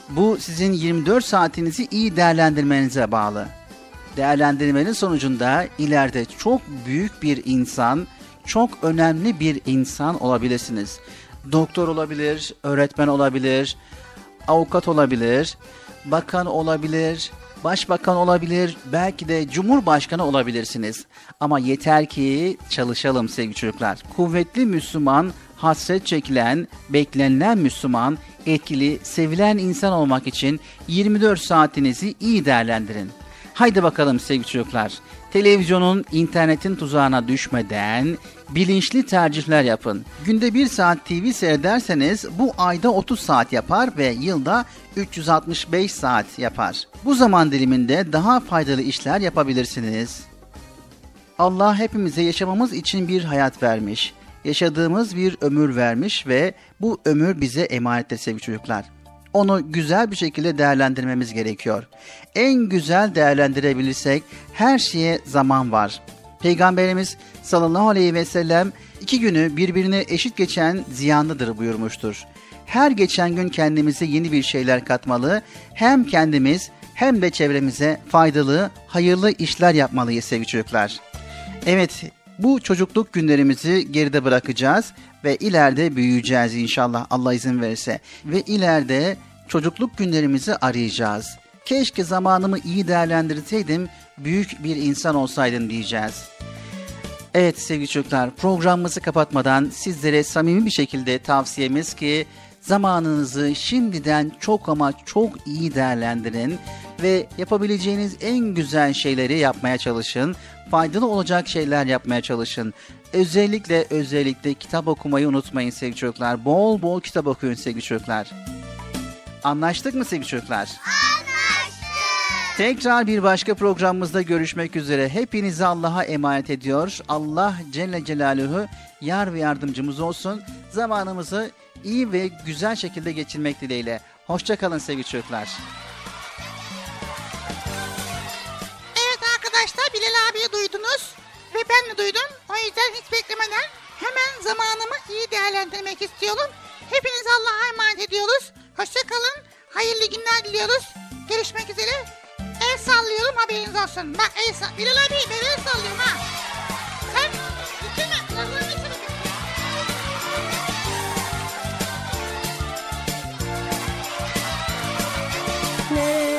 bu sizin 24 saatinizi iyi değerlendirmenize bağlı. Değerlendirmenin sonucunda ileride çok büyük bir insan, çok önemli bir insan olabilirsiniz. Doktor olabilir, öğretmen olabilir, avukat olabilir, bakan olabilir, başbakan olabilir, belki de cumhurbaşkanı olabilirsiniz. Ama yeter ki çalışalım sevgili çocuklar. Kuvvetli Müslüman, hasret çekilen, beklenilen Müslüman, etkili, sevilen insan olmak için 24 saatinizi iyi değerlendirin. Haydi bakalım sevgili çocuklar. Televizyonun, internetin tuzağına düşmeden bilinçli tercihler yapın. Günde 1 saat TV seyrederseniz bu ayda 30 saat yapar ve yılda 365 saat yapar. Bu zaman diliminde daha faydalı işler yapabilirsiniz. Allah hepimize yaşamamız için bir hayat vermiş. Yaşadığımız bir ömür vermiş ve bu ömür bize emanettir sevgili çocuklar. Onu güzel bir şekilde değerlendirmemiz gerekiyor. En güzel değerlendirebilirsek her şeye zaman var. Peygamberimiz sallallahu aleyhi ve sellem iki günü birbirine eşit geçen ziyanlıdır buyurmuştur. Her geçen gün kendimize yeni bir şeyler katmalı, hem kendimiz hem de çevremize faydalı, hayırlı işler yapmalıyız sevgili çocuklar. Evet, bu çocukluk günlerimizi geride bırakacağız ve ileride büyüyeceğiz inşallah Allah izin verirse. Ve ileride çocukluk günlerimizi arayacağız. Keşke zamanımı iyi değerlendirseydim, büyük bir insan olsaydım diyeceğiz. Evet sevgili çocuklar programımızı kapatmadan sizlere samimi bir şekilde tavsiyemiz ki zamanınızı şimdiden çok ama çok iyi değerlendirin ve yapabileceğiniz en güzel şeyleri yapmaya çalışın. Faydalı olacak şeyler yapmaya çalışın. Özellikle özellikle kitap okumayı unutmayın sevgili çocuklar. Bol bol kitap okuyun sevgili çocuklar. Anlaştık mı sevgili çocuklar? Tekrar bir başka programımızda görüşmek üzere. Hepinizi Allah'a emanet ediyor. Allah Celle Celaluhu yar ve yardımcımız olsun. Zamanımızı iyi ve güzel şekilde geçirmek dileğiyle. Hoşçakalın sevgili çocuklar. Evet arkadaşlar Bilal abiyi duydunuz ve ben de duydum. O yüzden hiç beklemeden hemen zamanımı iyi değerlendirmek istiyorum. Hepiniz Allah'a emanet ediyoruz. Hoşçakalın. Hayırlı günler diliyoruz. Görüşmek üzere. El sallıyorum haberiniz olsun. Bak el sall... Bilal abi ben el sallıyorum ha. Sen bitirme. Nerede